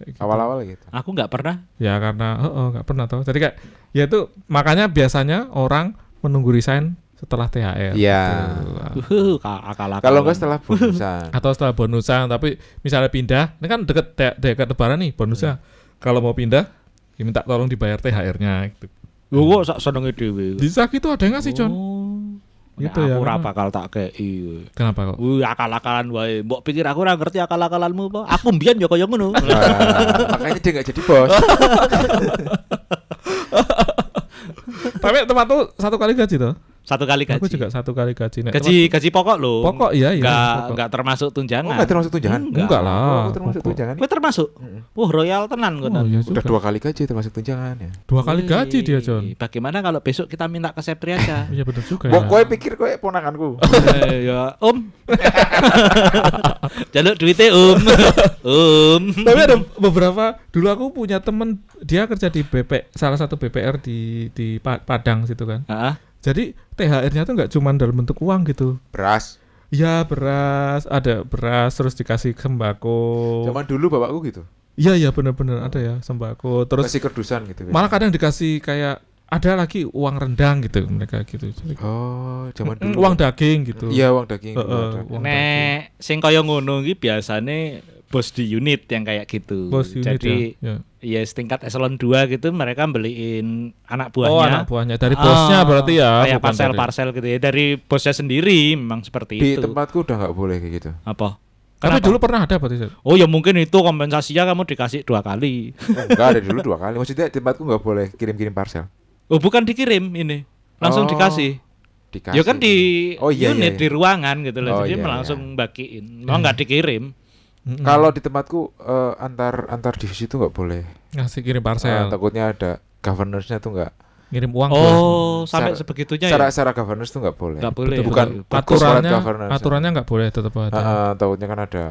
[SPEAKER 2] Gitu.
[SPEAKER 3] Awal-awal gitu.
[SPEAKER 1] Aku enggak pernah.
[SPEAKER 2] Ya karena oh, oh nggak pernah tahu. Jadi kayak ya itu makanya biasanya orang menunggu resign setelah THR.
[SPEAKER 3] Iya.
[SPEAKER 1] Uh.
[SPEAKER 3] Kalau enggak setelah bonusan.
[SPEAKER 2] Atau setelah bonusan tapi misalnya pindah, ini kan deket de- dekat lebaran nih bonusnya. Kalau mau pindah, ya minta tolong dibayar THR-nya gitu.
[SPEAKER 1] Lu kok sak senenge dhewe.
[SPEAKER 2] Bisa gitu ada yang ngasih John.
[SPEAKER 1] Oh.
[SPEAKER 2] Gitu ya,
[SPEAKER 1] Aku ora bakal tak kei.
[SPEAKER 2] Kenapa kok?
[SPEAKER 1] Wih, akal-akalan wae. Mbok pikir aku ora ngerti akal-akalanmu apa? Aku mbiyen ya kaya ngono.
[SPEAKER 3] Nah, makanya dia nggak jadi bos.
[SPEAKER 2] tapi tempat tuh satu kali gaji tuh.
[SPEAKER 1] Satu kali gaji.
[SPEAKER 2] Aku juga satu kali gaji. Nek
[SPEAKER 1] gaji gaji pokok loh.
[SPEAKER 2] tempat- pokok iya iya.
[SPEAKER 1] Enggak
[SPEAKER 2] pokok.
[SPEAKER 1] enggak termasuk
[SPEAKER 3] Oh,
[SPEAKER 1] tunjangan.
[SPEAKER 3] enggak termasuk tunjangan?
[SPEAKER 1] Enggak.
[SPEAKER 2] Enggak lah.
[SPEAKER 3] Oh, aku termasuk
[SPEAKER 2] pokok.
[SPEAKER 3] tunjangan.
[SPEAKER 1] Kowe termasuk?
[SPEAKER 3] Mm-mm.
[SPEAKER 1] Wah, royal tenan
[SPEAKER 2] Oh,
[SPEAKER 1] kono.
[SPEAKER 2] iya
[SPEAKER 3] Udah dua kali gaji termasuk tunjangan ya.
[SPEAKER 2] Dua kali gaji dia John.
[SPEAKER 1] Bagaimana kalau besok kita minta ke Sepri aja?
[SPEAKER 2] Iya benar juga ya.
[SPEAKER 3] kowe pikir kowe ponakanku?
[SPEAKER 1] Eh, ya, Om. Jaluk duitnya Om. om.
[SPEAKER 2] Tapi ada beberapa dulu aku punya temen dia kerja di BP salah satu BPR di di Pa- Padang situ kan.
[SPEAKER 1] Heeh.
[SPEAKER 2] Jadi THR-nya tuh nggak cuma dalam bentuk uang gitu.
[SPEAKER 3] Beras.
[SPEAKER 2] Ya beras, ada beras terus dikasih sembako.
[SPEAKER 3] Zaman dulu bapakku gitu.
[SPEAKER 2] Iya iya benar-benar ada ya sembako. Terus
[SPEAKER 3] Masih kerdusan gitu.
[SPEAKER 2] malah kadang dikasih kayak ada lagi uang rendang gitu mereka gitu. Jadi,
[SPEAKER 3] Oh, zaman dulu.
[SPEAKER 2] uang daging gitu.
[SPEAKER 3] Iya, uang daging. Uang daging.
[SPEAKER 2] uang
[SPEAKER 1] Nek sing kaya ngono iki biasane bos di unit yang kayak gitu.
[SPEAKER 2] Bos unit
[SPEAKER 1] Jadi
[SPEAKER 2] ya.
[SPEAKER 1] ya
[SPEAKER 2] ya.
[SPEAKER 1] setingkat eselon 2 gitu mereka beliin anak buahnya.
[SPEAKER 2] Oh anak buahnya dari bosnya
[SPEAKER 1] Ah,
[SPEAKER 2] berarti ya.
[SPEAKER 1] Kayak parsel-parsel gitu ya dari bosnya sendiri memang seperti
[SPEAKER 3] Di
[SPEAKER 1] itu.
[SPEAKER 3] tempatku udah nggak boleh kayak gitu.
[SPEAKER 1] Apa?
[SPEAKER 2] Tapi
[SPEAKER 1] Kenapa?
[SPEAKER 2] dulu pernah ada berarti.
[SPEAKER 1] Oh ya mungkin itu kompensasinya kamu dikasih dua kali.
[SPEAKER 3] Oh, enggak ada dulu dua kali. Maksudnya di tempatku nggak boleh kirim-kirim parcel.
[SPEAKER 1] Oh bukan dikirim ini, langsung
[SPEAKER 3] Oh,
[SPEAKER 1] dikasih.
[SPEAKER 3] Dikasih.
[SPEAKER 1] Ya kan di
[SPEAKER 3] Oh, iya,
[SPEAKER 1] unit
[SPEAKER 3] iya, iya.
[SPEAKER 1] di ruangan gitu loh.
[SPEAKER 3] Oh,
[SPEAKER 1] Jadi
[SPEAKER 3] iya,
[SPEAKER 1] langsung bagiin. Mau nggak dikirim.
[SPEAKER 2] Mm-mm.
[SPEAKER 3] Kalau di tempatku eh, antar antar divisi itu nggak boleh.
[SPEAKER 2] ngasih kirim
[SPEAKER 3] Eh,
[SPEAKER 2] parcel,
[SPEAKER 3] takutnya ada governorsnya tuh nggak.
[SPEAKER 2] ngirim uang.
[SPEAKER 1] Oh, sampai
[SPEAKER 3] Secara-
[SPEAKER 1] sebegitunya
[SPEAKER 3] Secara
[SPEAKER 1] ya.
[SPEAKER 3] secara governance tuh nggak boleh.
[SPEAKER 1] Nggak boleh.
[SPEAKER 3] Bukan
[SPEAKER 1] betul.
[SPEAKER 2] aturannya aturannya nggak boleh tetap ada.
[SPEAKER 3] Ah, ah, takutnya kan ada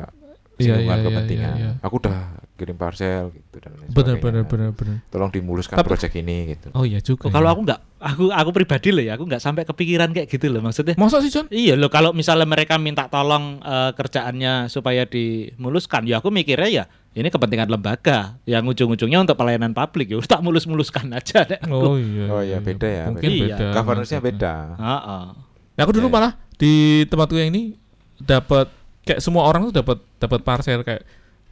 [SPEAKER 3] singgungan
[SPEAKER 2] iya, iya,
[SPEAKER 3] kepentingan.
[SPEAKER 2] iya, iya.
[SPEAKER 3] Aku udah kirim parcel gitu dan lain
[SPEAKER 2] bener
[SPEAKER 3] sebagainya.
[SPEAKER 2] bener bener bener.
[SPEAKER 3] Tolong dimuluskan
[SPEAKER 2] Tapi-
[SPEAKER 3] proyek ini gitu.
[SPEAKER 2] Oh iya juga.
[SPEAKER 1] Oh, kalau
[SPEAKER 2] ya.
[SPEAKER 1] aku nggak, aku aku pribadi loh ya, aku nggak sampai kepikiran kayak gitu loh maksudnya.
[SPEAKER 2] Masa sih John?
[SPEAKER 1] Iya loh, kalau misalnya mereka minta tolong eh, kerjaannya supaya dimuluskan, ya aku mikirnya ya ini kepentingan lembaga yang ujung-ujungnya untuk pelayanan publik ya tak mulus-muluskan aja deh.
[SPEAKER 2] Oh iya.
[SPEAKER 3] Oh iya, beda ya,
[SPEAKER 2] Mungkin
[SPEAKER 1] beda.
[SPEAKER 2] beda.
[SPEAKER 3] Governance-nya beda.
[SPEAKER 1] Heeh.
[SPEAKER 2] Nah, aku dulu
[SPEAKER 3] Ya.
[SPEAKER 2] malah di tempatku yang ini dapat kayak semua orang tuh dapat dapat parcel kayak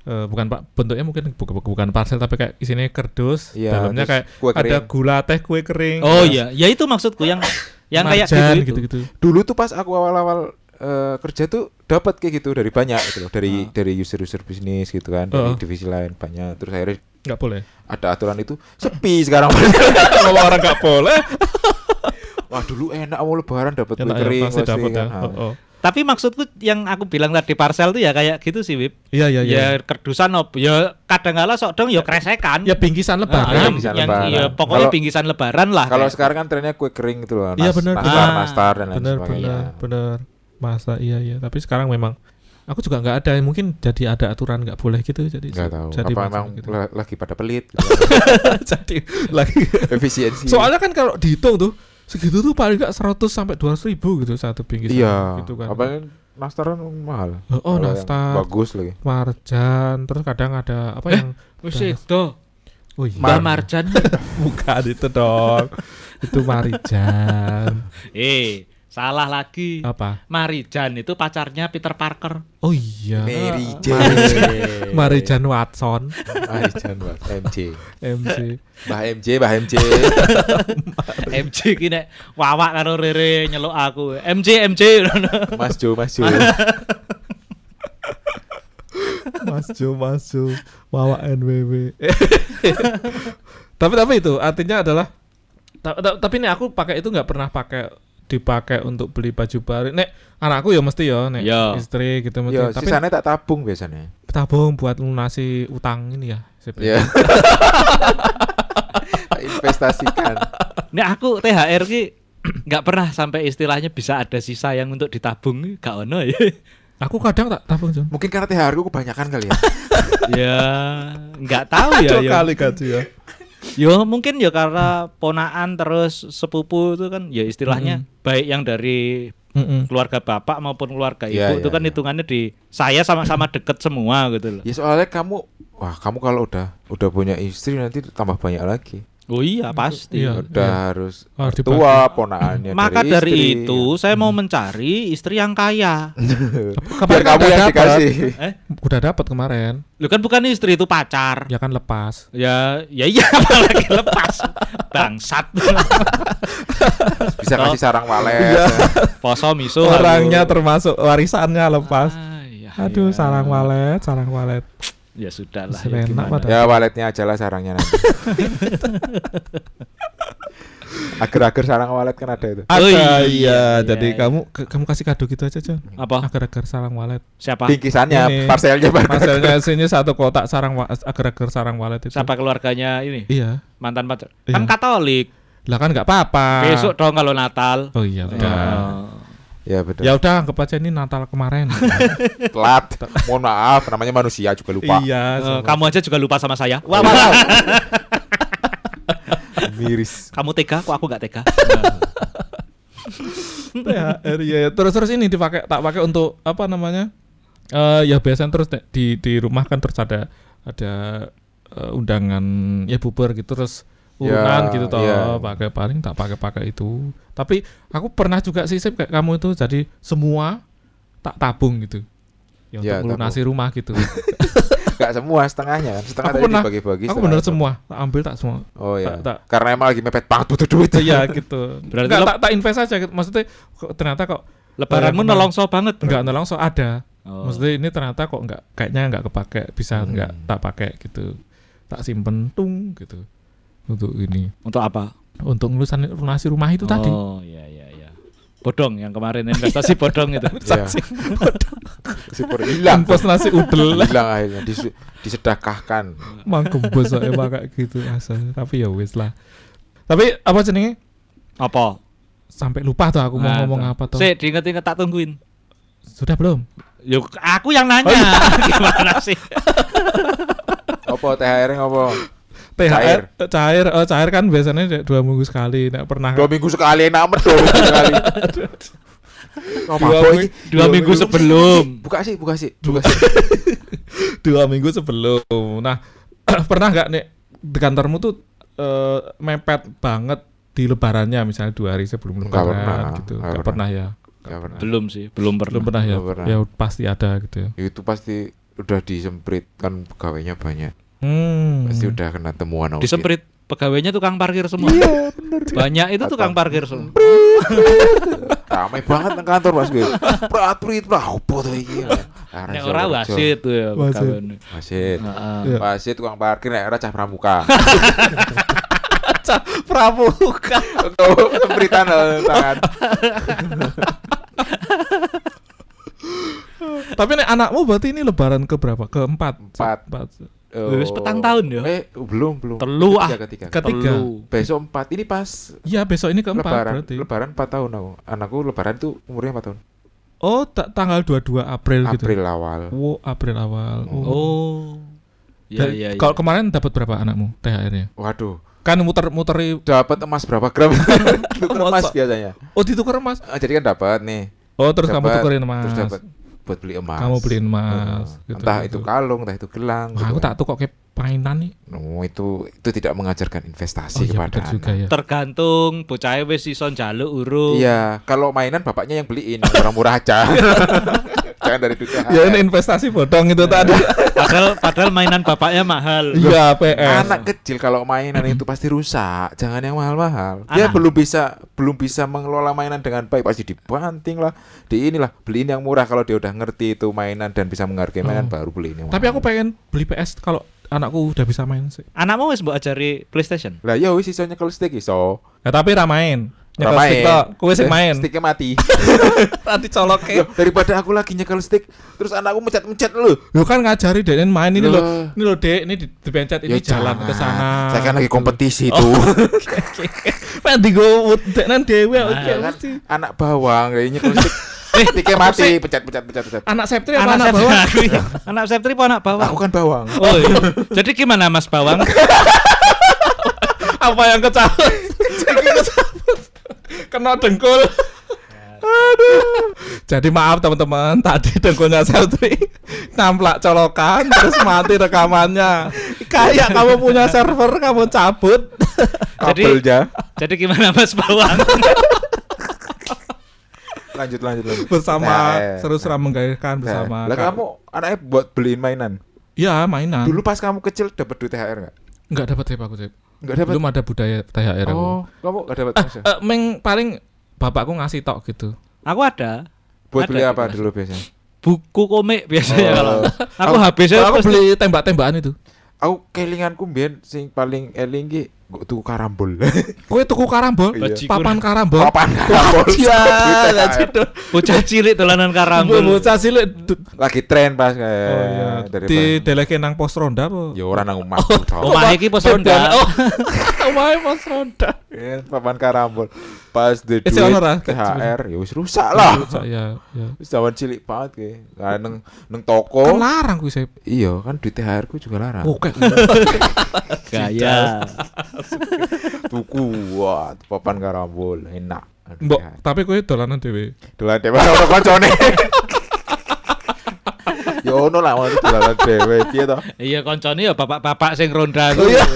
[SPEAKER 2] eh, bukan pak bentuknya mungkin bukan, bukan parcel tapi kayak isinya kerdus
[SPEAKER 3] Iya,
[SPEAKER 2] dalamnya kayak
[SPEAKER 3] kue
[SPEAKER 2] ada gula teh kue kering
[SPEAKER 1] Oh iya, ya itu maksudku yang yang kayak
[SPEAKER 2] marjan
[SPEAKER 1] gitu,
[SPEAKER 2] gitu-gitu
[SPEAKER 3] Dulu tuh pas aku awal-awal eh, kerja tuh dapat kayak gitu dari banyak gitu loh, dari
[SPEAKER 1] Ah.
[SPEAKER 3] dari user-user bisnis gitu kan, dari
[SPEAKER 2] Heeh.
[SPEAKER 3] divisi lain banyak. Terus akhirnya
[SPEAKER 2] nggak boleh
[SPEAKER 3] ada aturan itu sepi sekarang.
[SPEAKER 2] kalau orang nggak boleh
[SPEAKER 3] Wah dulu enak mau lebaran dapat kue
[SPEAKER 2] ya,
[SPEAKER 3] kering
[SPEAKER 2] pasti dapat ya
[SPEAKER 3] kan.
[SPEAKER 2] oh, oh.
[SPEAKER 1] Tapi maksudku yang aku bilang tadi parcel tuh ya kayak gitu sih, Wip.
[SPEAKER 2] iya iya iya
[SPEAKER 1] Ya kerdusan op, ya kadang kala sok dong ya kresekan.
[SPEAKER 2] ya bingkisan
[SPEAKER 1] Ah,
[SPEAKER 2] lebaran
[SPEAKER 1] yang,
[SPEAKER 3] bingkisan
[SPEAKER 1] yang
[SPEAKER 3] lebaran.
[SPEAKER 1] iya, pokoknya
[SPEAKER 3] Kalau-
[SPEAKER 1] bingkisan lebaran lah.
[SPEAKER 3] Kalau sekarang kan trennya kue kering gitu loh.
[SPEAKER 2] Iya, bener,
[SPEAKER 3] nastar,
[SPEAKER 1] bener.
[SPEAKER 3] nastar dan lain
[SPEAKER 2] bener
[SPEAKER 3] sebagainya.
[SPEAKER 2] bener bener masa iya iya tapi sekarang memang aku juga nggak ada mungkin jadi ada aturan nggak boleh gitu jadi
[SPEAKER 3] Nggak tahu.
[SPEAKER 2] jadi
[SPEAKER 3] Apa emang
[SPEAKER 2] gitu.
[SPEAKER 3] la- lagi pada pelit? Gitu.
[SPEAKER 2] jadi lagi
[SPEAKER 3] Efisiensi.
[SPEAKER 2] soalnya kan kalau dihitung tuh segitu tuh paling nggak 100 sampai 200 ribu gitu satu bingkisan
[SPEAKER 3] Iya.
[SPEAKER 2] gitu kan.
[SPEAKER 3] Apalagi nastar kan mahal.
[SPEAKER 2] Oh,
[SPEAKER 3] yang
[SPEAKER 2] nastar.
[SPEAKER 3] Bagus lagi.
[SPEAKER 2] Marjan, terus kadang ada apa
[SPEAKER 1] Eh,
[SPEAKER 2] yang
[SPEAKER 1] Wis itu.
[SPEAKER 2] Oh iya.
[SPEAKER 1] Mbak Marjan.
[SPEAKER 2] Bukan itu dong. itu Marijan.
[SPEAKER 1] eh, salah lagi.
[SPEAKER 2] Apa?
[SPEAKER 1] Marijan itu pacarnya Peter Parker.
[SPEAKER 2] Oh iya.
[SPEAKER 3] Mary
[SPEAKER 1] Ah.
[SPEAKER 3] Jane.
[SPEAKER 2] Marijan Watson,
[SPEAKER 3] Mary Jane Mbak. MJ.
[SPEAKER 2] MC.
[SPEAKER 3] Mbah MJ, Mbah MJ.
[SPEAKER 1] MJ ki nek wawak karo Rere nyeluk aku. MJ MJ.
[SPEAKER 3] Mas Jo, Mas Jo.
[SPEAKER 2] Mas Jo, Mas Jo, bawa NWW. tapi tapi itu artinya adalah ta- ta- tapi nih aku pakai itu nggak pernah pakai dipakai untuk beli baju baru. Nek anakku ya mesti ya, nek
[SPEAKER 1] Ya.
[SPEAKER 2] istri gitu mesti.
[SPEAKER 3] Ya,
[SPEAKER 2] tapi
[SPEAKER 3] sisanya tak tabung biasanya.
[SPEAKER 2] tabung buat lunasi utang ini ya.
[SPEAKER 3] Ya. Tak Investasikan.
[SPEAKER 1] Nek aku THR ki nggak pernah sampai istilahnya bisa ada sisa yang untuk ditabung gak ono ya.
[SPEAKER 2] Aku kadang tak tabung Jon.
[SPEAKER 3] Mungkin karena THR ku kebanyakan kali ya.
[SPEAKER 1] ya nggak tahu ya.
[SPEAKER 2] Dua
[SPEAKER 1] ya.
[SPEAKER 2] kali gaji ya.
[SPEAKER 1] Yo mungkin ya karena ponaan terus sepupu itu kan ya istilahnya baik yang dari
[SPEAKER 2] Mm-mm.
[SPEAKER 1] keluarga bapak maupun keluarga ibu
[SPEAKER 3] Iya,
[SPEAKER 1] itu kan
[SPEAKER 3] iya.
[SPEAKER 1] hitungannya di saya sama-sama deket semua gitu loh.
[SPEAKER 3] Ya soalnya kamu wah kamu kalau udah udah punya istri nanti tambah banyak lagi.
[SPEAKER 1] Oh iya pasti.
[SPEAKER 2] Iya.
[SPEAKER 3] Udah harus
[SPEAKER 2] Harus
[SPEAKER 3] tua ponaannya
[SPEAKER 1] Maka
[SPEAKER 3] dari,
[SPEAKER 1] dari,
[SPEAKER 3] istri.
[SPEAKER 1] itu saya mau mencari istri yang kaya.
[SPEAKER 3] biar kamu
[SPEAKER 2] udah
[SPEAKER 3] yang
[SPEAKER 2] dapet.
[SPEAKER 3] dikasih.
[SPEAKER 1] eh,
[SPEAKER 2] Udah dapat kemarin.
[SPEAKER 1] lu kan bukan istri itu pacar.
[SPEAKER 2] Ya kan lepas.
[SPEAKER 1] Ya, ya iya apalagi lepas. Bangsat.
[SPEAKER 3] Bisa
[SPEAKER 1] Oh.
[SPEAKER 3] kasih sarang walet.
[SPEAKER 2] Iya.
[SPEAKER 1] Poso miso.
[SPEAKER 2] Orangnya
[SPEAKER 1] halo.
[SPEAKER 2] termasuk warisannya lepas.
[SPEAKER 1] Ah, iya,
[SPEAKER 2] Aduh,
[SPEAKER 1] iya.
[SPEAKER 2] sarang walet, sarang walet.
[SPEAKER 1] Ya sudah lah. Ya, gimana.
[SPEAKER 3] Ya waletnya aja lah sarangnya nanti. Agar-agar sarang walet kan ada itu.
[SPEAKER 2] Ada
[SPEAKER 1] Oh, iya,
[SPEAKER 2] iya,
[SPEAKER 1] iya,
[SPEAKER 2] jadi
[SPEAKER 1] iya.
[SPEAKER 2] kamu ke- kamu kasih kado gitu aja, Jon.
[SPEAKER 1] Apa?
[SPEAKER 2] Agar-agar sarang walet.
[SPEAKER 1] Siapa?
[SPEAKER 3] Bingkisannya,
[SPEAKER 2] Ini.
[SPEAKER 3] parselnya bareng.
[SPEAKER 2] Hasilnya sini satu kotak sarang agar-agar sarang walet itu.
[SPEAKER 1] Siapa keluarganya ini?
[SPEAKER 2] Iya.
[SPEAKER 1] Mantan pacar.
[SPEAKER 2] Iya.
[SPEAKER 1] Kan Katolik.
[SPEAKER 2] Lah kan nggak apa-apa.
[SPEAKER 1] Besok dong kalau Natal.
[SPEAKER 2] Oh iya, udah.
[SPEAKER 1] Oh.
[SPEAKER 3] Ya betul.
[SPEAKER 2] Ya udah anggap aja ini Natal kemarin.
[SPEAKER 3] Telat. Mohon maaf, namanya manusia juga lupa.
[SPEAKER 2] iya. Sama.
[SPEAKER 1] kamu aja juga lupa sama saya. Wah, wah, wah.
[SPEAKER 3] Miris.
[SPEAKER 1] kamu tega, kok aku nggak tega?
[SPEAKER 2] THR iya ya. Terus terus ini dipakai tak pakai untuk apa namanya? Eh ya biasanya terus di di rumah kan terus ada ada eh, undangan ya bubar gitu terus urunan
[SPEAKER 3] Ya,
[SPEAKER 2] gitu toh
[SPEAKER 3] iya.
[SPEAKER 2] pakai paling tak pakai pakai itu. Tapi aku pernah juga sih kayak kamu itu jadi semua tak tabung gitu. Ya,
[SPEAKER 3] Ya,
[SPEAKER 2] untuk melunasi rumah gitu.
[SPEAKER 3] Gak semua, setengahnya kan. Setengah
[SPEAKER 2] Aku
[SPEAKER 3] tadi
[SPEAKER 2] pernah-
[SPEAKER 3] dibagi-bagi.
[SPEAKER 2] aku
[SPEAKER 3] setengah
[SPEAKER 2] bener semua, tak ambil tak semua.
[SPEAKER 3] Oh iya.
[SPEAKER 2] Tak- tak-
[SPEAKER 3] Karena emang lagi mepet banget butuh duit.
[SPEAKER 2] Iya gitu.
[SPEAKER 1] Berarti
[SPEAKER 2] Enggak,
[SPEAKER 1] lo-
[SPEAKER 2] tak, tak invest aja gitu. Maksudnya kok ternyata kok
[SPEAKER 1] Lebaranmu nolongso banget.
[SPEAKER 2] enggak langsung ada.
[SPEAKER 1] Oh.
[SPEAKER 2] Maksudnya ini ternyata kok enggak kayaknya enggak kepake bisa
[SPEAKER 3] Hmm.
[SPEAKER 2] enggak tak pakai gitu. Tak simpen tung gitu. Untuk ini,
[SPEAKER 1] Untuk apa?
[SPEAKER 2] untuk ngelusan lunasi rumah itu tadi.
[SPEAKER 1] Oh, iya iya iya. Bodong yang kemarin investasi bodong itu.
[SPEAKER 3] Iya. Sipur hilang.
[SPEAKER 2] Impos nasi udel.
[SPEAKER 3] Hilang akhirnya disu- disedekahkan.
[SPEAKER 2] Mang kembus saya pakai gitu asal. Tapi ya wis lah. Tapi apa jenenge?
[SPEAKER 1] Apa?
[SPEAKER 2] Sampai lupa tuh aku mau
[SPEAKER 1] Nah,
[SPEAKER 2] ngomong
[SPEAKER 1] tuh.
[SPEAKER 2] apa tuh.
[SPEAKER 1] Sik, diinget-inget tak tungguin.
[SPEAKER 2] Sudah belum?
[SPEAKER 1] Yuk, aku yang nanya. Gimana sih?
[SPEAKER 3] Apa THR apa?
[SPEAKER 2] THR cair, oh cair kan biasanya dua minggu sekali. Nggak pernah
[SPEAKER 3] Dua minggu sekali enak amat dua minggu sekali. Oh,
[SPEAKER 2] Dua
[SPEAKER 3] mabok
[SPEAKER 2] ming-
[SPEAKER 3] iki.
[SPEAKER 1] dua minggu sebelum.
[SPEAKER 3] Buka sih, buka sih, buka sih.
[SPEAKER 2] dua minggu sebelum. Nah, pernah nggak nih di kantormu tuh eh, mepet banget di lebarannya misalnya dua hari sebelum lebaran
[SPEAKER 3] pernah,
[SPEAKER 2] gitu.
[SPEAKER 3] nggak pernah.
[SPEAKER 2] pernah ya.
[SPEAKER 3] Nggak pernah.
[SPEAKER 1] Belum sih, belum pernah.
[SPEAKER 2] Belum pernah ya.
[SPEAKER 3] Pernah.
[SPEAKER 2] Ya pasti ada gitu ya.
[SPEAKER 3] Itu pasti udah disemprit kan pegawainya banyak.
[SPEAKER 2] Hmm.
[SPEAKER 3] Pasti udah kena temuan audit.
[SPEAKER 1] Disemprit pegawainya tukang parkir semua.
[SPEAKER 3] Iya, bener.
[SPEAKER 1] Banyak itu tukang parkir semua.
[SPEAKER 3] Ramai banget nang kantor Mas Gue. Prat-prit lah opo to iki.
[SPEAKER 1] Nek ora wasit tuh ya
[SPEAKER 2] Wasit.
[SPEAKER 1] pegawainya.
[SPEAKER 3] Wasit.
[SPEAKER 1] Heeh.
[SPEAKER 2] Iya.
[SPEAKER 3] Wasit tukang parkir nek ora cah pramuka.
[SPEAKER 2] Pramuka.
[SPEAKER 3] Untuk eh, tangan.
[SPEAKER 2] Tapi nih anakmu berarti ini lebaran ke berapa? Keempat.
[SPEAKER 3] Empat.
[SPEAKER 2] Empat.
[SPEAKER 1] Wis petang tahun ya?
[SPEAKER 3] Eh, belum, belum.
[SPEAKER 1] Telu, ah.
[SPEAKER 3] Ketiga, ketiga.
[SPEAKER 1] Telu.
[SPEAKER 3] Besok empat. Ini pas
[SPEAKER 2] Iya besok ini keempat
[SPEAKER 3] lebaran.
[SPEAKER 2] berarti.
[SPEAKER 3] Lebaran empat tahun aku. Anakku lebaran itu umurnya empat tahun.
[SPEAKER 2] Oh ta- tanggal 22 April, gitu.
[SPEAKER 3] April awal.
[SPEAKER 2] Oh April awal. Oh.
[SPEAKER 1] Oh. Iya
[SPEAKER 2] Dan
[SPEAKER 1] iya iya.
[SPEAKER 2] Kalau kemarin dapat berapa anakmu THR-nya?
[SPEAKER 3] Waduh,
[SPEAKER 2] Kan muter-muteri
[SPEAKER 3] dapat emas berapa gram? Tuker emas biasanya.
[SPEAKER 2] Oh, ditukar emas.
[SPEAKER 3] Ah, jadi kan dapat nih.
[SPEAKER 2] Oh, terus kamu
[SPEAKER 3] Dapat,
[SPEAKER 2] tukerin emas.
[SPEAKER 3] Terus dapat buat beli emas.
[SPEAKER 2] Kamu beliin emas,
[SPEAKER 3] Heeh.
[SPEAKER 2] gitu,
[SPEAKER 3] entah
[SPEAKER 2] gitu.
[SPEAKER 3] itu kalung, entah itu gelang.
[SPEAKER 2] Wah, aku
[SPEAKER 3] gitu.
[SPEAKER 2] tak tuh kok kayak mainan nih.
[SPEAKER 3] No, itu itu tidak mengajarkan
[SPEAKER 2] Oh
[SPEAKER 3] investasi
[SPEAKER 2] iya
[SPEAKER 3] kepada
[SPEAKER 2] benar
[SPEAKER 3] anak.
[SPEAKER 2] juga ya.
[SPEAKER 1] Tergantung bocahnya wis iso njaluk urung.
[SPEAKER 3] Iya, kalau mainan bapaknya yang beliin, murah-murah aja. Jangan dari duit.
[SPEAKER 2] Ya ini investasi bodong itu tadi.
[SPEAKER 1] Padahal padahal mainan bapaknya mahal.
[SPEAKER 2] Iya, PS.
[SPEAKER 3] Anak kecil kalau mainan itu pasti rusak. Jangan yang mahal-mahal. Dia
[SPEAKER 1] Anak.
[SPEAKER 3] belum bisa belum bisa mengelola mainan dengan baik. Pasti dibanting lah, di inilah beliin yang murah kalau dia udah ngerti itu mainan dan bisa menghargai mainan
[SPEAKER 2] Oh.
[SPEAKER 3] baru beliin yang
[SPEAKER 2] Tapi
[SPEAKER 3] mahal.
[SPEAKER 2] aku pengen beli PS kalau anakku udah bisa main sih.
[SPEAKER 1] Anakmu wis mbok ajari PlayStation.
[SPEAKER 3] lah ya wis iso nyekel stick iso.
[SPEAKER 2] Ya tapi ra main. Nyekel
[SPEAKER 3] Ora
[SPEAKER 2] stick tok, kowe sing
[SPEAKER 3] Eh,
[SPEAKER 2] main.
[SPEAKER 3] Sticknya mati.
[SPEAKER 2] Tadi coloke.
[SPEAKER 3] Loh, daripada aku lagi nyekel stick terus anakku mencet-mencet lu.
[SPEAKER 2] Lu kan ngajari Dek main ini. Loh. Ini loh Dek, ini di- dipencet ini jalan ke sana.
[SPEAKER 3] Ya Saya kan lagi kompetisi
[SPEAKER 2] Oh.
[SPEAKER 3] tuh.
[SPEAKER 2] Pengen digo Dek nan dhewe
[SPEAKER 1] Nah,
[SPEAKER 2] oke
[SPEAKER 3] kan
[SPEAKER 2] mesti.
[SPEAKER 3] anak bawang kayak nyekel stick. Sticknya mati, pencet pencet pencet pencet.
[SPEAKER 2] Anak Septri apa
[SPEAKER 1] Anak
[SPEAKER 2] anak
[SPEAKER 1] Septri,
[SPEAKER 2] bawah?
[SPEAKER 1] anak Septri apa anak bawang?
[SPEAKER 3] Aku kan bawang.
[SPEAKER 1] Oh iya. Jadi gimana Mas Bawang?
[SPEAKER 2] apa yang kecabut? kecabut. Kena dengkul. Aduh. Jadi maaf teman-teman, tadi dengkulnya Septri namplak colokan terus mati rekamannya. Kayak kamu punya server kamu cabut.
[SPEAKER 1] Jadi-
[SPEAKER 3] Kabelnya.
[SPEAKER 1] Jadi gimana Mas Bawang?
[SPEAKER 3] Lanjut lanjut lanjut.
[SPEAKER 2] bersama
[SPEAKER 3] Nah,
[SPEAKER 2] seru-seru menggairahkan
[SPEAKER 3] nah.
[SPEAKER 2] bersama.
[SPEAKER 3] Lah kamu anaknya buat beliin mainan.
[SPEAKER 2] Ya mainan.
[SPEAKER 3] Dulu pas kamu kecil dapat duit THR enggak?
[SPEAKER 2] nggak dapat tip aku tip.
[SPEAKER 3] Enggak dapat.
[SPEAKER 2] Belum ada budaya THR aku.
[SPEAKER 3] Oh, kamu enggak dapat masa?
[SPEAKER 2] Eh, meng paling bapakku ngasih tok gitu.
[SPEAKER 1] Aku ada.
[SPEAKER 3] Buat
[SPEAKER 1] ada
[SPEAKER 3] beli
[SPEAKER 1] di
[SPEAKER 3] apa dulu biasanya?
[SPEAKER 1] Buku komik biasanya
[SPEAKER 3] Oh.
[SPEAKER 1] kalau. Aku
[SPEAKER 3] Aku-
[SPEAKER 1] habisnya
[SPEAKER 2] aku beli tembak-tembakan itu.
[SPEAKER 3] Aku kelinganku mbien sing paling eling ki gua tuku karambol.
[SPEAKER 2] Kue tuku karambol,
[SPEAKER 3] Iya.
[SPEAKER 2] papan karambol.
[SPEAKER 3] Papan karambol.
[SPEAKER 2] Iya. Cido.
[SPEAKER 1] bocah cilik dolanan karambol.
[SPEAKER 2] Bocah cilik.
[SPEAKER 3] Lagi tren pas kayak
[SPEAKER 2] Oh iya,
[SPEAKER 3] dari
[SPEAKER 2] di deleke nang pos ronda apa?
[SPEAKER 3] Ya ora nang omah.
[SPEAKER 1] Omah iki pos ronda.
[SPEAKER 2] Oh, omahe pos ronda.
[SPEAKER 3] Ya, papan karambol. Pas di
[SPEAKER 2] Eh,
[SPEAKER 3] duit
[SPEAKER 2] si ono ra?
[SPEAKER 3] THR ya wis rusak lah.
[SPEAKER 2] Ya, ya.
[SPEAKER 3] Wis zaman cilik banget ke. Nah, neng neng
[SPEAKER 2] Kan
[SPEAKER 3] toko.
[SPEAKER 2] larang kuwi sih.
[SPEAKER 3] Iya, kan duit THR ku juga larang.
[SPEAKER 2] Oke.
[SPEAKER 1] Gaya.
[SPEAKER 3] Tuku wah papan karambol enak.
[SPEAKER 2] Mbok, tapi kowe dolanan dhewe.
[SPEAKER 3] Dolan dhewe ora koncone. Ya ono lah waktu dolan dhewe piye to?
[SPEAKER 1] Iya koncone ya bapak-bapak sing ronda
[SPEAKER 3] Oh, iya.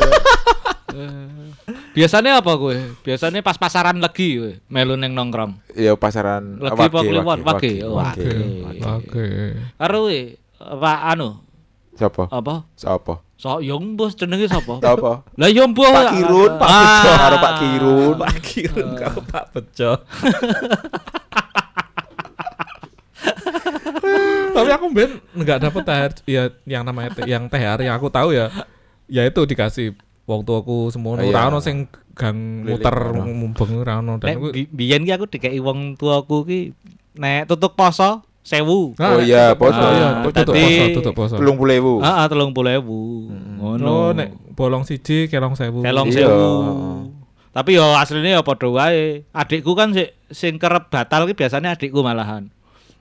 [SPEAKER 1] Biasanya apa gue? Biasanya pas pasaran lagi gue, melu neng nongkrong.
[SPEAKER 3] Ya pasaran
[SPEAKER 1] Lagi
[SPEAKER 3] wage,
[SPEAKER 1] apa kliwon? Wage.
[SPEAKER 3] Wage,
[SPEAKER 1] wage.
[SPEAKER 3] wage.
[SPEAKER 2] Oke.
[SPEAKER 1] Karo apa anu?
[SPEAKER 3] Siapa?
[SPEAKER 1] Apa?
[SPEAKER 3] Siapa?
[SPEAKER 1] So yung bos jenenge sapa?
[SPEAKER 3] Siapa?
[SPEAKER 1] Lah yung bos.
[SPEAKER 3] Pak Kirun, Pak Bejo karo Pak Kirun.
[SPEAKER 2] Pak Kirun karo Pak Bejo. Tapi aku ben nggak dapet THR ya yang namanya yang THR yang aku tahu ya ya itu dikasih wong tuaku semono
[SPEAKER 3] Oh, iya.
[SPEAKER 2] ora ono sing gang muter
[SPEAKER 3] ora.
[SPEAKER 2] mumbeng ora ono dan
[SPEAKER 1] Nek
[SPEAKER 2] aku
[SPEAKER 1] bi- biyen ki aku dikei wong tuaku ki nek tutup poso sewu.
[SPEAKER 2] Ah,
[SPEAKER 3] Oh iya, poso.
[SPEAKER 2] iya,
[SPEAKER 1] Ah,
[SPEAKER 2] tutup poso, tutup poso.
[SPEAKER 3] Telung puluh ewu.
[SPEAKER 1] Ah, telung puluh ewu. Ngono.
[SPEAKER 2] Oh, nek bolong siji kelong sewu.
[SPEAKER 1] Kelong
[SPEAKER 3] Iya.
[SPEAKER 1] sewu. Tapi yo aslinya yo padha wae. Adikku kan sing sing kerep batal ki biasanya adikku malahan.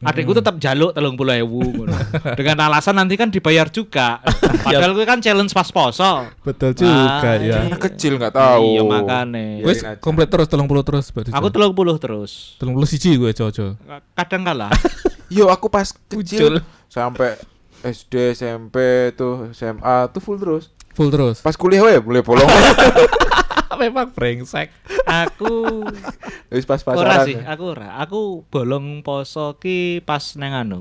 [SPEAKER 1] Adikku tetap jaluk telung puluh ewu ngono. Dengan alasan nanti kan dibayar juga. Padahal gue kan challenge pas poso.
[SPEAKER 2] Betul juga
[SPEAKER 1] Ah,
[SPEAKER 2] ya.
[SPEAKER 3] Anak kecil nggak tahu.
[SPEAKER 1] Iya makane.
[SPEAKER 2] Wis
[SPEAKER 3] Biarin aja.
[SPEAKER 2] komplit terus 30 terus berarti.
[SPEAKER 1] Aku telung puluh terus.
[SPEAKER 2] 30 siji gue Jojo.
[SPEAKER 1] Kadang kala.
[SPEAKER 3] Yo aku pas kecil sampai SD, SMP tuh SMA tuh full terus.
[SPEAKER 2] Full terus.
[SPEAKER 3] Pas kuliah we boleh bolong.
[SPEAKER 2] Memang brengsek.
[SPEAKER 1] aku
[SPEAKER 3] Wis pas
[SPEAKER 1] ora
[SPEAKER 3] pasaran.
[SPEAKER 1] sih, aku ora. Aku bolong poso ki pas neng anu.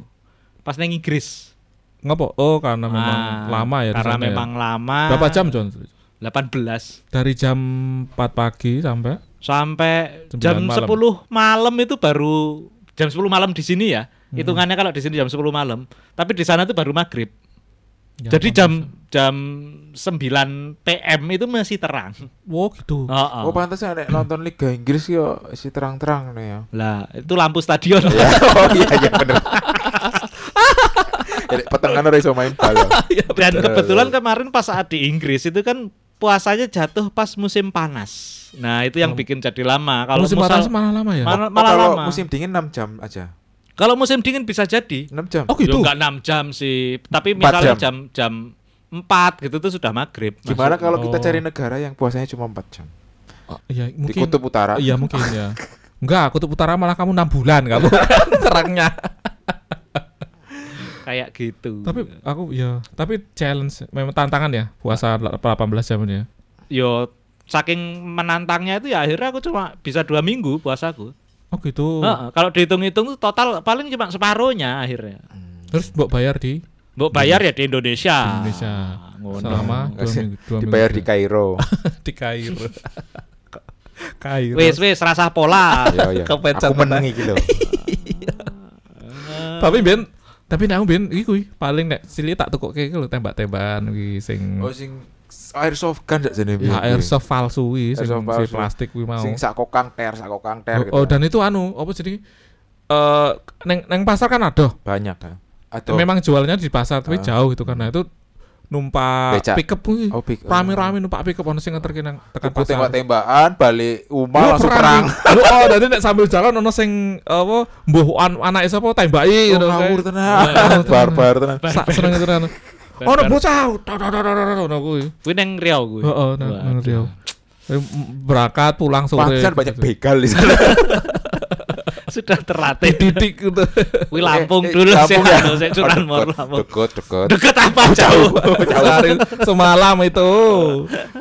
[SPEAKER 1] Pas neng Inggris.
[SPEAKER 2] Ngopo? Oh, karena memang
[SPEAKER 1] Ah,
[SPEAKER 2] lama ya di
[SPEAKER 1] Karena
[SPEAKER 2] sana ya.
[SPEAKER 1] memang lama.
[SPEAKER 2] Berapa jam, John?
[SPEAKER 1] 18
[SPEAKER 2] Dari jam 4 pagi sampai
[SPEAKER 1] sampai jam
[SPEAKER 2] malam.
[SPEAKER 1] 10 malam itu baru jam 10 malam di sini ya.
[SPEAKER 2] Hmm.
[SPEAKER 1] Hitungannya kalau di sini jam 10 malam, tapi di sana itu baru maghrib.
[SPEAKER 2] Ya,
[SPEAKER 1] Jadi jam jam 9 PM itu masih terang.
[SPEAKER 2] Wow, gitu.
[SPEAKER 1] Oh,
[SPEAKER 3] Oh pantas nek nonton Liga Inggris yo si terang-terang nih ya.
[SPEAKER 1] Lah, itu lampu stadion.
[SPEAKER 3] Ya, oh iya iya bener. Jadi petengan ora iso main bal. ya.
[SPEAKER 1] Dan kebetulan kemarin pas saat di Inggris itu kan puasanya jatuh pas musim panas. Nah, itu yang
[SPEAKER 2] Hmm.
[SPEAKER 1] bikin jadi lama. Kalau
[SPEAKER 2] musim
[SPEAKER 1] musal-
[SPEAKER 2] panas malah lama ya.
[SPEAKER 1] Malah-
[SPEAKER 3] Oh,
[SPEAKER 1] malah
[SPEAKER 3] kalau
[SPEAKER 1] lama.
[SPEAKER 3] musim dingin 6 jam aja.
[SPEAKER 1] Kalau musim dingin bisa jadi.
[SPEAKER 3] 6 jam.
[SPEAKER 2] Oh,
[SPEAKER 1] Gitu. enggak 6 jam sih. Tapi misalnya
[SPEAKER 3] jam.
[SPEAKER 1] jam jam empat gitu tuh sudah maghrib.
[SPEAKER 3] Gimana kalau kita
[SPEAKER 2] Oh.
[SPEAKER 3] cari negara yang puasanya cuma 4 jam?
[SPEAKER 2] Oh, iya,
[SPEAKER 3] Di
[SPEAKER 2] mungkin.
[SPEAKER 3] kutub utara.
[SPEAKER 2] Iya, mungkin ya. Enggak, kutub utara malah kamu 6 bulan kamu terangnya.
[SPEAKER 1] kayak gitu.
[SPEAKER 2] Tapi aku ya, tapi challenge memang tantangan ya puasa 18 jam ini ya.
[SPEAKER 1] yo saking menantangnya itu ya akhirnya aku cuma bisa dua minggu puasaku.
[SPEAKER 2] Oh gitu.
[SPEAKER 1] Heeh, kalau dihitung-hitung tuh total paling cuma separuhnya akhirnya.
[SPEAKER 2] Terus mbok bayar di
[SPEAKER 1] Mbok bayar ya di Indonesia.
[SPEAKER 2] Di Indonesia.
[SPEAKER 1] Ngono.
[SPEAKER 2] selama dua minggu, dua
[SPEAKER 3] Dibayar di
[SPEAKER 2] minggu.
[SPEAKER 3] Kairo.
[SPEAKER 2] di Kairo. Kairo.
[SPEAKER 1] Wis wis rasa pola.
[SPEAKER 3] Ya ya.
[SPEAKER 2] Kepecet
[SPEAKER 3] Aku menang iki lho.
[SPEAKER 2] Tapi ben tapi nek aku ben iku kuwi, paling nek cilik tak tukokke lho tembak-tembakan kuwi sing
[SPEAKER 3] Oh sing airsoft gun sak jane
[SPEAKER 2] ya airsoft palsu sing
[SPEAKER 3] Airsoft
[SPEAKER 2] si
[SPEAKER 3] palsu.
[SPEAKER 2] plastik kuwi mau.
[SPEAKER 3] Sing sak kokang ter, sak kokang ter gitu.
[SPEAKER 2] Oh, oh, dan itu anu apa jadi eh neng neng pasar kan ada.
[SPEAKER 3] banyak kan. Atau
[SPEAKER 2] Memang jualnya di pasar tapi
[SPEAKER 3] Ah.
[SPEAKER 2] jauh gitu karena itu numpak
[SPEAKER 3] Becak.
[SPEAKER 2] pickup kuwi.
[SPEAKER 3] Oh, pick-
[SPEAKER 2] Rame-rame numpak pickup ono sing ngeterke nang tekan pasar.
[SPEAKER 3] tembak-tembakan balik
[SPEAKER 2] Oh,
[SPEAKER 3] rumah langsung perang.
[SPEAKER 2] Lho, oh, dadi nek sambil jalan ono sing apa mbuh an anake sapa tembaki
[SPEAKER 3] Oh,
[SPEAKER 2] gitu.
[SPEAKER 3] ngawur
[SPEAKER 2] kayak.
[SPEAKER 3] tenan. Barbar tenan.
[SPEAKER 2] Sak seneng itu.
[SPEAKER 1] Barbar.
[SPEAKER 2] Ono bocah. tok, tok, tok, ono kuwi.
[SPEAKER 1] Kuwi nang Riau kuwi.
[SPEAKER 2] Heeh, nang Riau. Eh, Berangkat pulang sore.
[SPEAKER 3] Pantesan
[SPEAKER 2] gitu.
[SPEAKER 3] banyak begal di sana.
[SPEAKER 1] Sudah terlatih.
[SPEAKER 2] Didik gitu.
[SPEAKER 1] Kuwi Lampung
[SPEAKER 3] Eh, eh,
[SPEAKER 1] dulu sih,
[SPEAKER 3] Lampung
[SPEAKER 1] saya curanmor
[SPEAKER 3] Oh,
[SPEAKER 1] Lampung.
[SPEAKER 3] Deket, deket.
[SPEAKER 1] Deket apa jauh?
[SPEAKER 2] Hari semalam itu.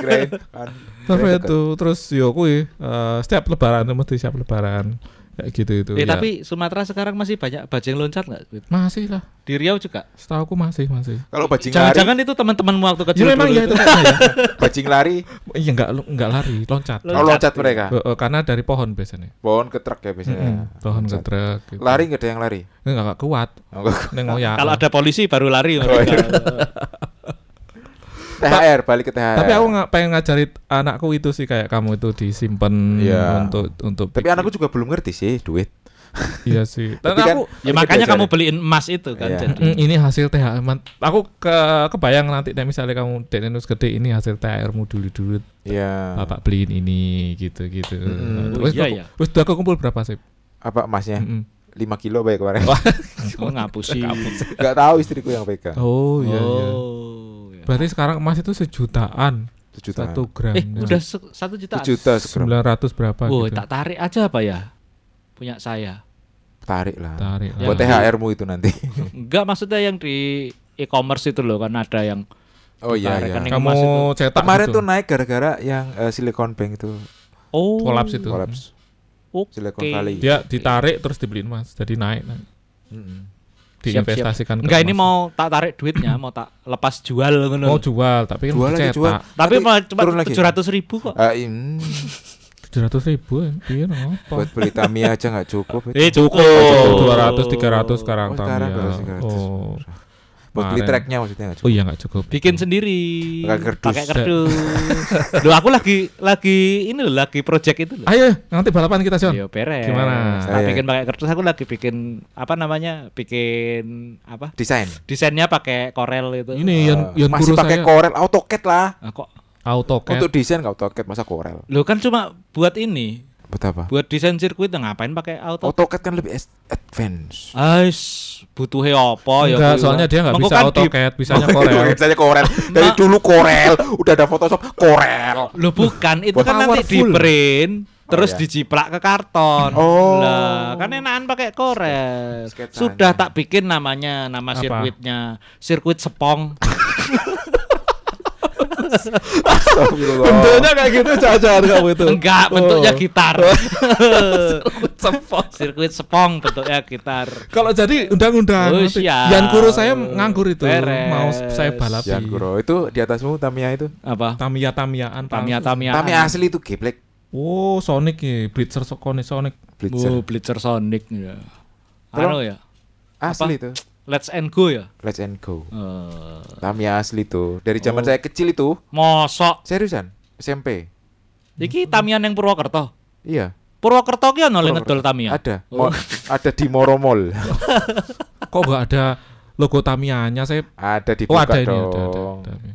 [SPEAKER 3] Keren kan.
[SPEAKER 2] Tapi itu terus yo kuwi eh, setiap lebaran itu mesti siap lebaran. Kayak gitu itu.
[SPEAKER 1] Eh
[SPEAKER 2] ya.
[SPEAKER 1] tapi Sumatera sekarang masih banyak bajing loncat nggak?
[SPEAKER 2] masih lah.
[SPEAKER 1] Di Riau juga.
[SPEAKER 2] Setahu aku masih masih.
[SPEAKER 3] Kalau bajing lari,
[SPEAKER 1] Jangan-jangan itu teman-temanmu waktu kecil.
[SPEAKER 2] Ya memang ya itu ya.
[SPEAKER 3] bajing lari,
[SPEAKER 2] Iya enggak enggak lari, loncat.
[SPEAKER 1] Loncat.
[SPEAKER 3] oh loncat mereka.
[SPEAKER 2] Eh, karena dari pohon biasanya.
[SPEAKER 3] Pohon ke truk ya biasanya.
[SPEAKER 2] Mm-mm, pohon ke
[SPEAKER 3] Loncat.
[SPEAKER 2] truk. Gitu.
[SPEAKER 3] Lari nggak ada yang lari.
[SPEAKER 2] Enggak enggak kuat.
[SPEAKER 3] Oh.
[SPEAKER 1] Kalau ada polisi baru lari
[SPEAKER 3] Oh,
[SPEAKER 1] mereka.
[SPEAKER 3] THR balik ke THR.
[SPEAKER 2] Tapi aku nggak pengen ngajarin anakku itu sih kayak kamu itu disimpan
[SPEAKER 3] Iya.
[SPEAKER 2] untuk untuk.
[SPEAKER 3] Tapi
[SPEAKER 2] bikin-
[SPEAKER 3] anakku juga belum ngerti sih duit.
[SPEAKER 2] iya sih. Dan
[SPEAKER 3] Tapi kan-
[SPEAKER 2] aku
[SPEAKER 1] ya
[SPEAKER 3] Ini
[SPEAKER 1] makanya kamu beliin emas itu kan.
[SPEAKER 3] Iya.
[SPEAKER 1] Jadi
[SPEAKER 2] Mm, ini hasil THR. Aku ke kebayang nanti nek misalnya kamu denus gede ini hasil THRmu dulu dulu
[SPEAKER 3] Iya.
[SPEAKER 2] bapak beliin ini gitu gitu.
[SPEAKER 3] Mm-mm.
[SPEAKER 1] Oh, iya,
[SPEAKER 2] kok-
[SPEAKER 1] iya.
[SPEAKER 2] wis udah kumpul berapa sih?
[SPEAKER 3] Apa emasnya?
[SPEAKER 2] Mm-mm.
[SPEAKER 3] 5 kilo baik kemarin.
[SPEAKER 1] oh, ngapusi.
[SPEAKER 3] Enggak tahu istriku yang pegang.
[SPEAKER 2] Oh iya iya.
[SPEAKER 1] Iya.
[SPEAKER 2] Berarti sekarang emas itu sejutaan.
[SPEAKER 3] 1 juta.
[SPEAKER 2] Satu gram.
[SPEAKER 1] Eh,
[SPEAKER 2] ya.
[SPEAKER 1] udah se- satu juta.
[SPEAKER 3] 1 juta segram.
[SPEAKER 2] 900 berapa
[SPEAKER 1] Oh,
[SPEAKER 2] gitu.
[SPEAKER 1] tak tarik aja apa ya? Punya saya.
[SPEAKER 3] Tarik lah.
[SPEAKER 2] Tarik.
[SPEAKER 1] Ya.
[SPEAKER 3] Buat THR-mu itu nanti.
[SPEAKER 1] Enggak maksudnya yang di e-commerce itu loh kan ada yang
[SPEAKER 3] Oh iya iya.
[SPEAKER 2] Kamu
[SPEAKER 1] itu.
[SPEAKER 2] cetak
[SPEAKER 3] Kemarin
[SPEAKER 2] gitu.
[SPEAKER 3] tuh naik gara-gara yang eh, Silicon Bank itu
[SPEAKER 1] oh
[SPEAKER 2] Kolaps itu.
[SPEAKER 3] kolaps.
[SPEAKER 1] Oke.
[SPEAKER 3] Silicon Valley.
[SPEAKER 2] dia ditarik terus dibeliin emas. Jadi naik, naik.
[SPEAKER 3] Mm-mm.
[SPEAKER 2] Diinvestasikan ke
[SPEAKER 1] Enggak ini mau tak tarik duitnya, mau tak lepas jual ngono.
[SPEAKER 2] mau jual tapi kan
[SPEAKER 3] Jual lagi, jual.
[SPEAKER 1] Tapi mau cuma tujuh ratus ribu kok.
[SPEAKER 3] Im,
[SPEAKER 2] tujuh ratus ribu ya iya apa
[SPEAKER 3] buat beli Tamiya aja nggak cukup.
[SPEAKER 1] Eh cukup.
[SPEAKER 2] dua ratus tiga ratus sekarang
[SPEAKER 3] Oh,
[SPEAKER 2] Tamiya.
[SPEAKER 3] 200, 300.
[SPEAKER 2] oh
[SPEAKER 3] Buat beli tracknya maksudnya nggak
[SPEAKER 2] oh
[SPEAKER 3] cukup.
[SPEAKER 2] iya nggak cukup
[SPEAKER 1] Bikin sendiri.
[SPEAKER 3] Pakai kerdus.
[SPEAKER 1] Pakai kerdus. Loh aku lagi lagi ini loh lagi project itu loh.
[SPEAKER 2] ayo nanti balapan kita John
[SPEAKER 1] Iya beres.
[SPEAKER 2] Gimana?
[SPEAKER 1] Tak
[SPEAKER 3] Saya-
[SPEAKER 1] bikin pakai kertas aku lagi bikin apa namanya? Bikin apa?
[SPEAKER 3] Desain.
[SPEAKER 1] Desainnya pakai Corel itu.
[SPEAKER 2] ini yang
[SPEAKER 3] Eh,
[SPEAKER 2] yang
[SPEAKER 3] masih pakai Corel AutoCAD lah.
[SPEAKER 1] Ah, kok
[SPEAKER 2] AutoCAD
[SPEAKER 3] Untuk desain nggak AutoCAD masa Corel.
[SPEAKER 1] Lo kan cuma buat ini,
[SPEAKER 3] Buat apa?
[SPEAKER 1] buat desain sirkuit ngapain pakai auto?
[SPEAKER 3] AutoCAD kan lebih advance.
[SPEAKER 1] Ais, butuhnya apa ya?
[SPEAKER 2] enggak soalnya dia nggak
[SPEAKER 1] Mengko
[SPEAKER 2] bisa
[SPEAKER 1] kan di-
[SPEAKER 2] AutoCAD bisanya Corel
[SPEAKER 3] Misalnya Corel. Dari dulu Corel, udah ada Photoshop Corel.
[SPEAKER 1] Lo bukan, itu kan nanti di print terus
[SPEAKER 3] iya.
[SPEAKER 1] diciplak ke karton.
[SPEAKER 3] Oh.
[SPEAKER 1] Lah, kan enakan pakai Corel.
[SPEAKER 3] Sketsanya.
[SPEAKER 1] Sudah tak bikin namanya, nama
[SPEAKER 2] Apa?
[SPEAKER 1] sirkuitnya, sirkuit Sepong.
[SPEAKER 2] bentuknya kayak gitu jajan kamu itu
[SPEAKER 1] Enggak, bentuknya
[SPEAKER 2] Oh.
[SPEAKER 1] gitar.
[SPEAKER 2] Sepong.
[SPEAKER 1] sirkuit Sepong bentuknya gitar.
[SPEAKER 2] kalau jadi undang-undang
[SPEAKER 1] Oh.
[SPEAKER 2] Yan Guru saya nganggur itu
[SPEAKER 1] Beres.
[SPEAKER 2] mau saya balapi
[SPEAKER 3] Jan Guru itu di atasmu Tamiya itu.
[SPEAKER 1] Apa?
[SPEAKER 2] Tamiya Tamiyaan
[SPEAKER 1] Tamia Tamia.
[SPEAKER 3] Tamiya asli itu geblek.
[SPEAKER 2] oh Sonic ya Blitzer Sonic Sonic
[SPEAKER 3] Blitzer.
[SPEAKER 1] Oh, Blitzer Sonic ya. Anu ya.
[SPEAKER 3] Asli itu.
[SPEAKER 1] Let's and go ya.
[SPEAKER 3] Let's and go.
[SPEAKER 1] Eh,
[SPEAKER 3] Tamiya asli itu. Dari zaman
[SPEAKER 1] Oh.
[SPEAKER 3] saya kecil itu.
[SPEAKER 1] mosok
[SPEAKER 3] Seriusan? SMP.
[SPEAKER 1] iki Tamian yang Purwokerto.
[SPEAKER 3] Iya.
[SPEAKER 1] Purwokerto ki ono ngedol Tamiya.
[SPEAKER 3] Ada.
[SPEAKER 1] Oh.
[SPEAKER 3] Mo- ada di Moro Mall.
[SPEAKER 2] kok nggak ada logo Tamiyanya saya
[SPEAKER 3] ada
[SPEAKER 2] oh
[SPEAKER 3] dibuka
[SPEAKER 2] ada ini
[SPEAKER 3] dong.
[SPEAKER 2] ada, ada, ada.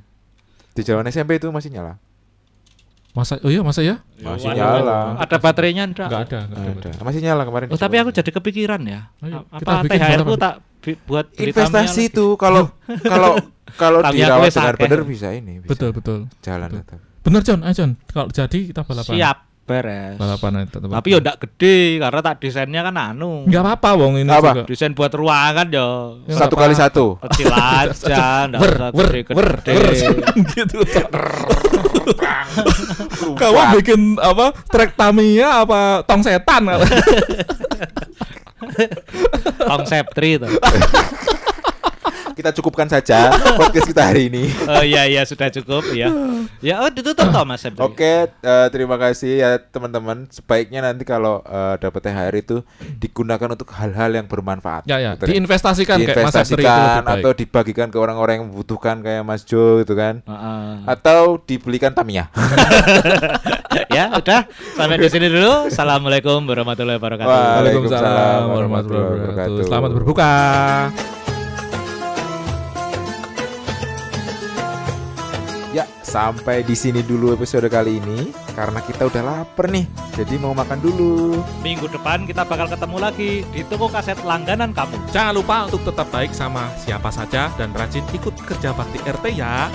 [SPEAKER 3] Di zaman SMP itu masih nyala.
[SPEAKER 2] Masa oh iya masa ya?
[SPEAKER 3] Masih
[SPEAKER 1] Waduh,
[SPEAKER 3] nyala.
[SPEAKER 1] Ada baterainya enggak?
[SPEAKER 2] Enggak ada, enggak ada.
[SPEAKER 3] Ada. Masih nyala kemarin.
[SPEAKER 1] Oh, tapi aku jadi kepikiran ya.
[SPEAKER 2] Ayo, kita
[SPEAKER 1] apa
[SPEAKER 2] bikin
[SPEAKER 1] THR ku tak buat
[SPEAKER 3] investasi itu kalau kalau kalau dirawat
[SPEAKER 1] kuwi
[SPEAKER 3] dengan
[SPEAKER 1] sakeh.
[SPEAKER 3] benar bisa ini. Bisa
[SPEAKER 2] Betul, betul.
[SPEAKER 3] Jalan
[SPEAKER 2] betul. Bener John, ayo John. Kalau jadi kita balapan.
[SPEAKER 1] Siap, beres.
[SPEAKER 2] Balapan tetap.
[SPEAKER 1] Tapi ya ndak gede karena tak desainnya kan anu.
[SPEAKER 2] Enggak apa-apa wong ini
[SPEAKER 3] Apa?
[SPEAKER 2] juga.
[SPEAKER 1] Desain buat ruangan ya.
[SPEAKER 2] Ya,
[SPEAKER 3] Satu kali satu.
[SPEAKER 1] Kecil aja,
[SPEAKER 2] Wer,
[SPEAKER 1] usah gede-gede.
[SPEAKER 2] wer. gitu. Kamu bikin apa? Trek Tamiya apa tong setan?
[SPEAKER 1] Konsep tri itu.
[SPEAKER 3] Kita cukupkan saja podcast kita hari ini.
[SPEAKER 1] Oh iya iya sudah cukup ya. Ya oh ditutup toh Mas.
[SPEAKER 3] Oke, eh, terima kasih ya teman-teman. Sebaiknya nanti kalau eh, dapat THR itu digunakan untuk hal-hal yang bermanfaat.
[SPEAKER 2] ya ya,
[SPEAKER 3] Gitu kan.
[SPEAKER 2] diinvestasikan kayak Mas Septri itu lebih
[SPEAKER 3] diinvestasikan
[SPEAKER 2] baik.
[SPEAKER 3] atau dibagikan ke orang-orang yang membutuhkan kayak Mas Jo gitu kan.
[SPEAKER 1] Heeh.
[SPEAKER 3] Atau dibelikan Tamiya.
[SPEAKER 1] ya udah sampai di sini dulu. Assalamualaikum warahmatullahi wabarakatuh.
[SPEAKER 2] Waalaikumsalam warahmatullahi wabarakatuh. Selamat berbuka.
[SPEAKER 3] Sampai di sini dulu episode kali ini karena kita udah lapar nih. Jadi mau makan dulu.
[SPEAKER 1] Minggu depan kita bakal ketemu lagi di toko kaset langganan kamu.
[SPEAKER 2] Jangan lupa untuk tetap baik sama siapa saja dan rajin ikut kerja bakti RT ya.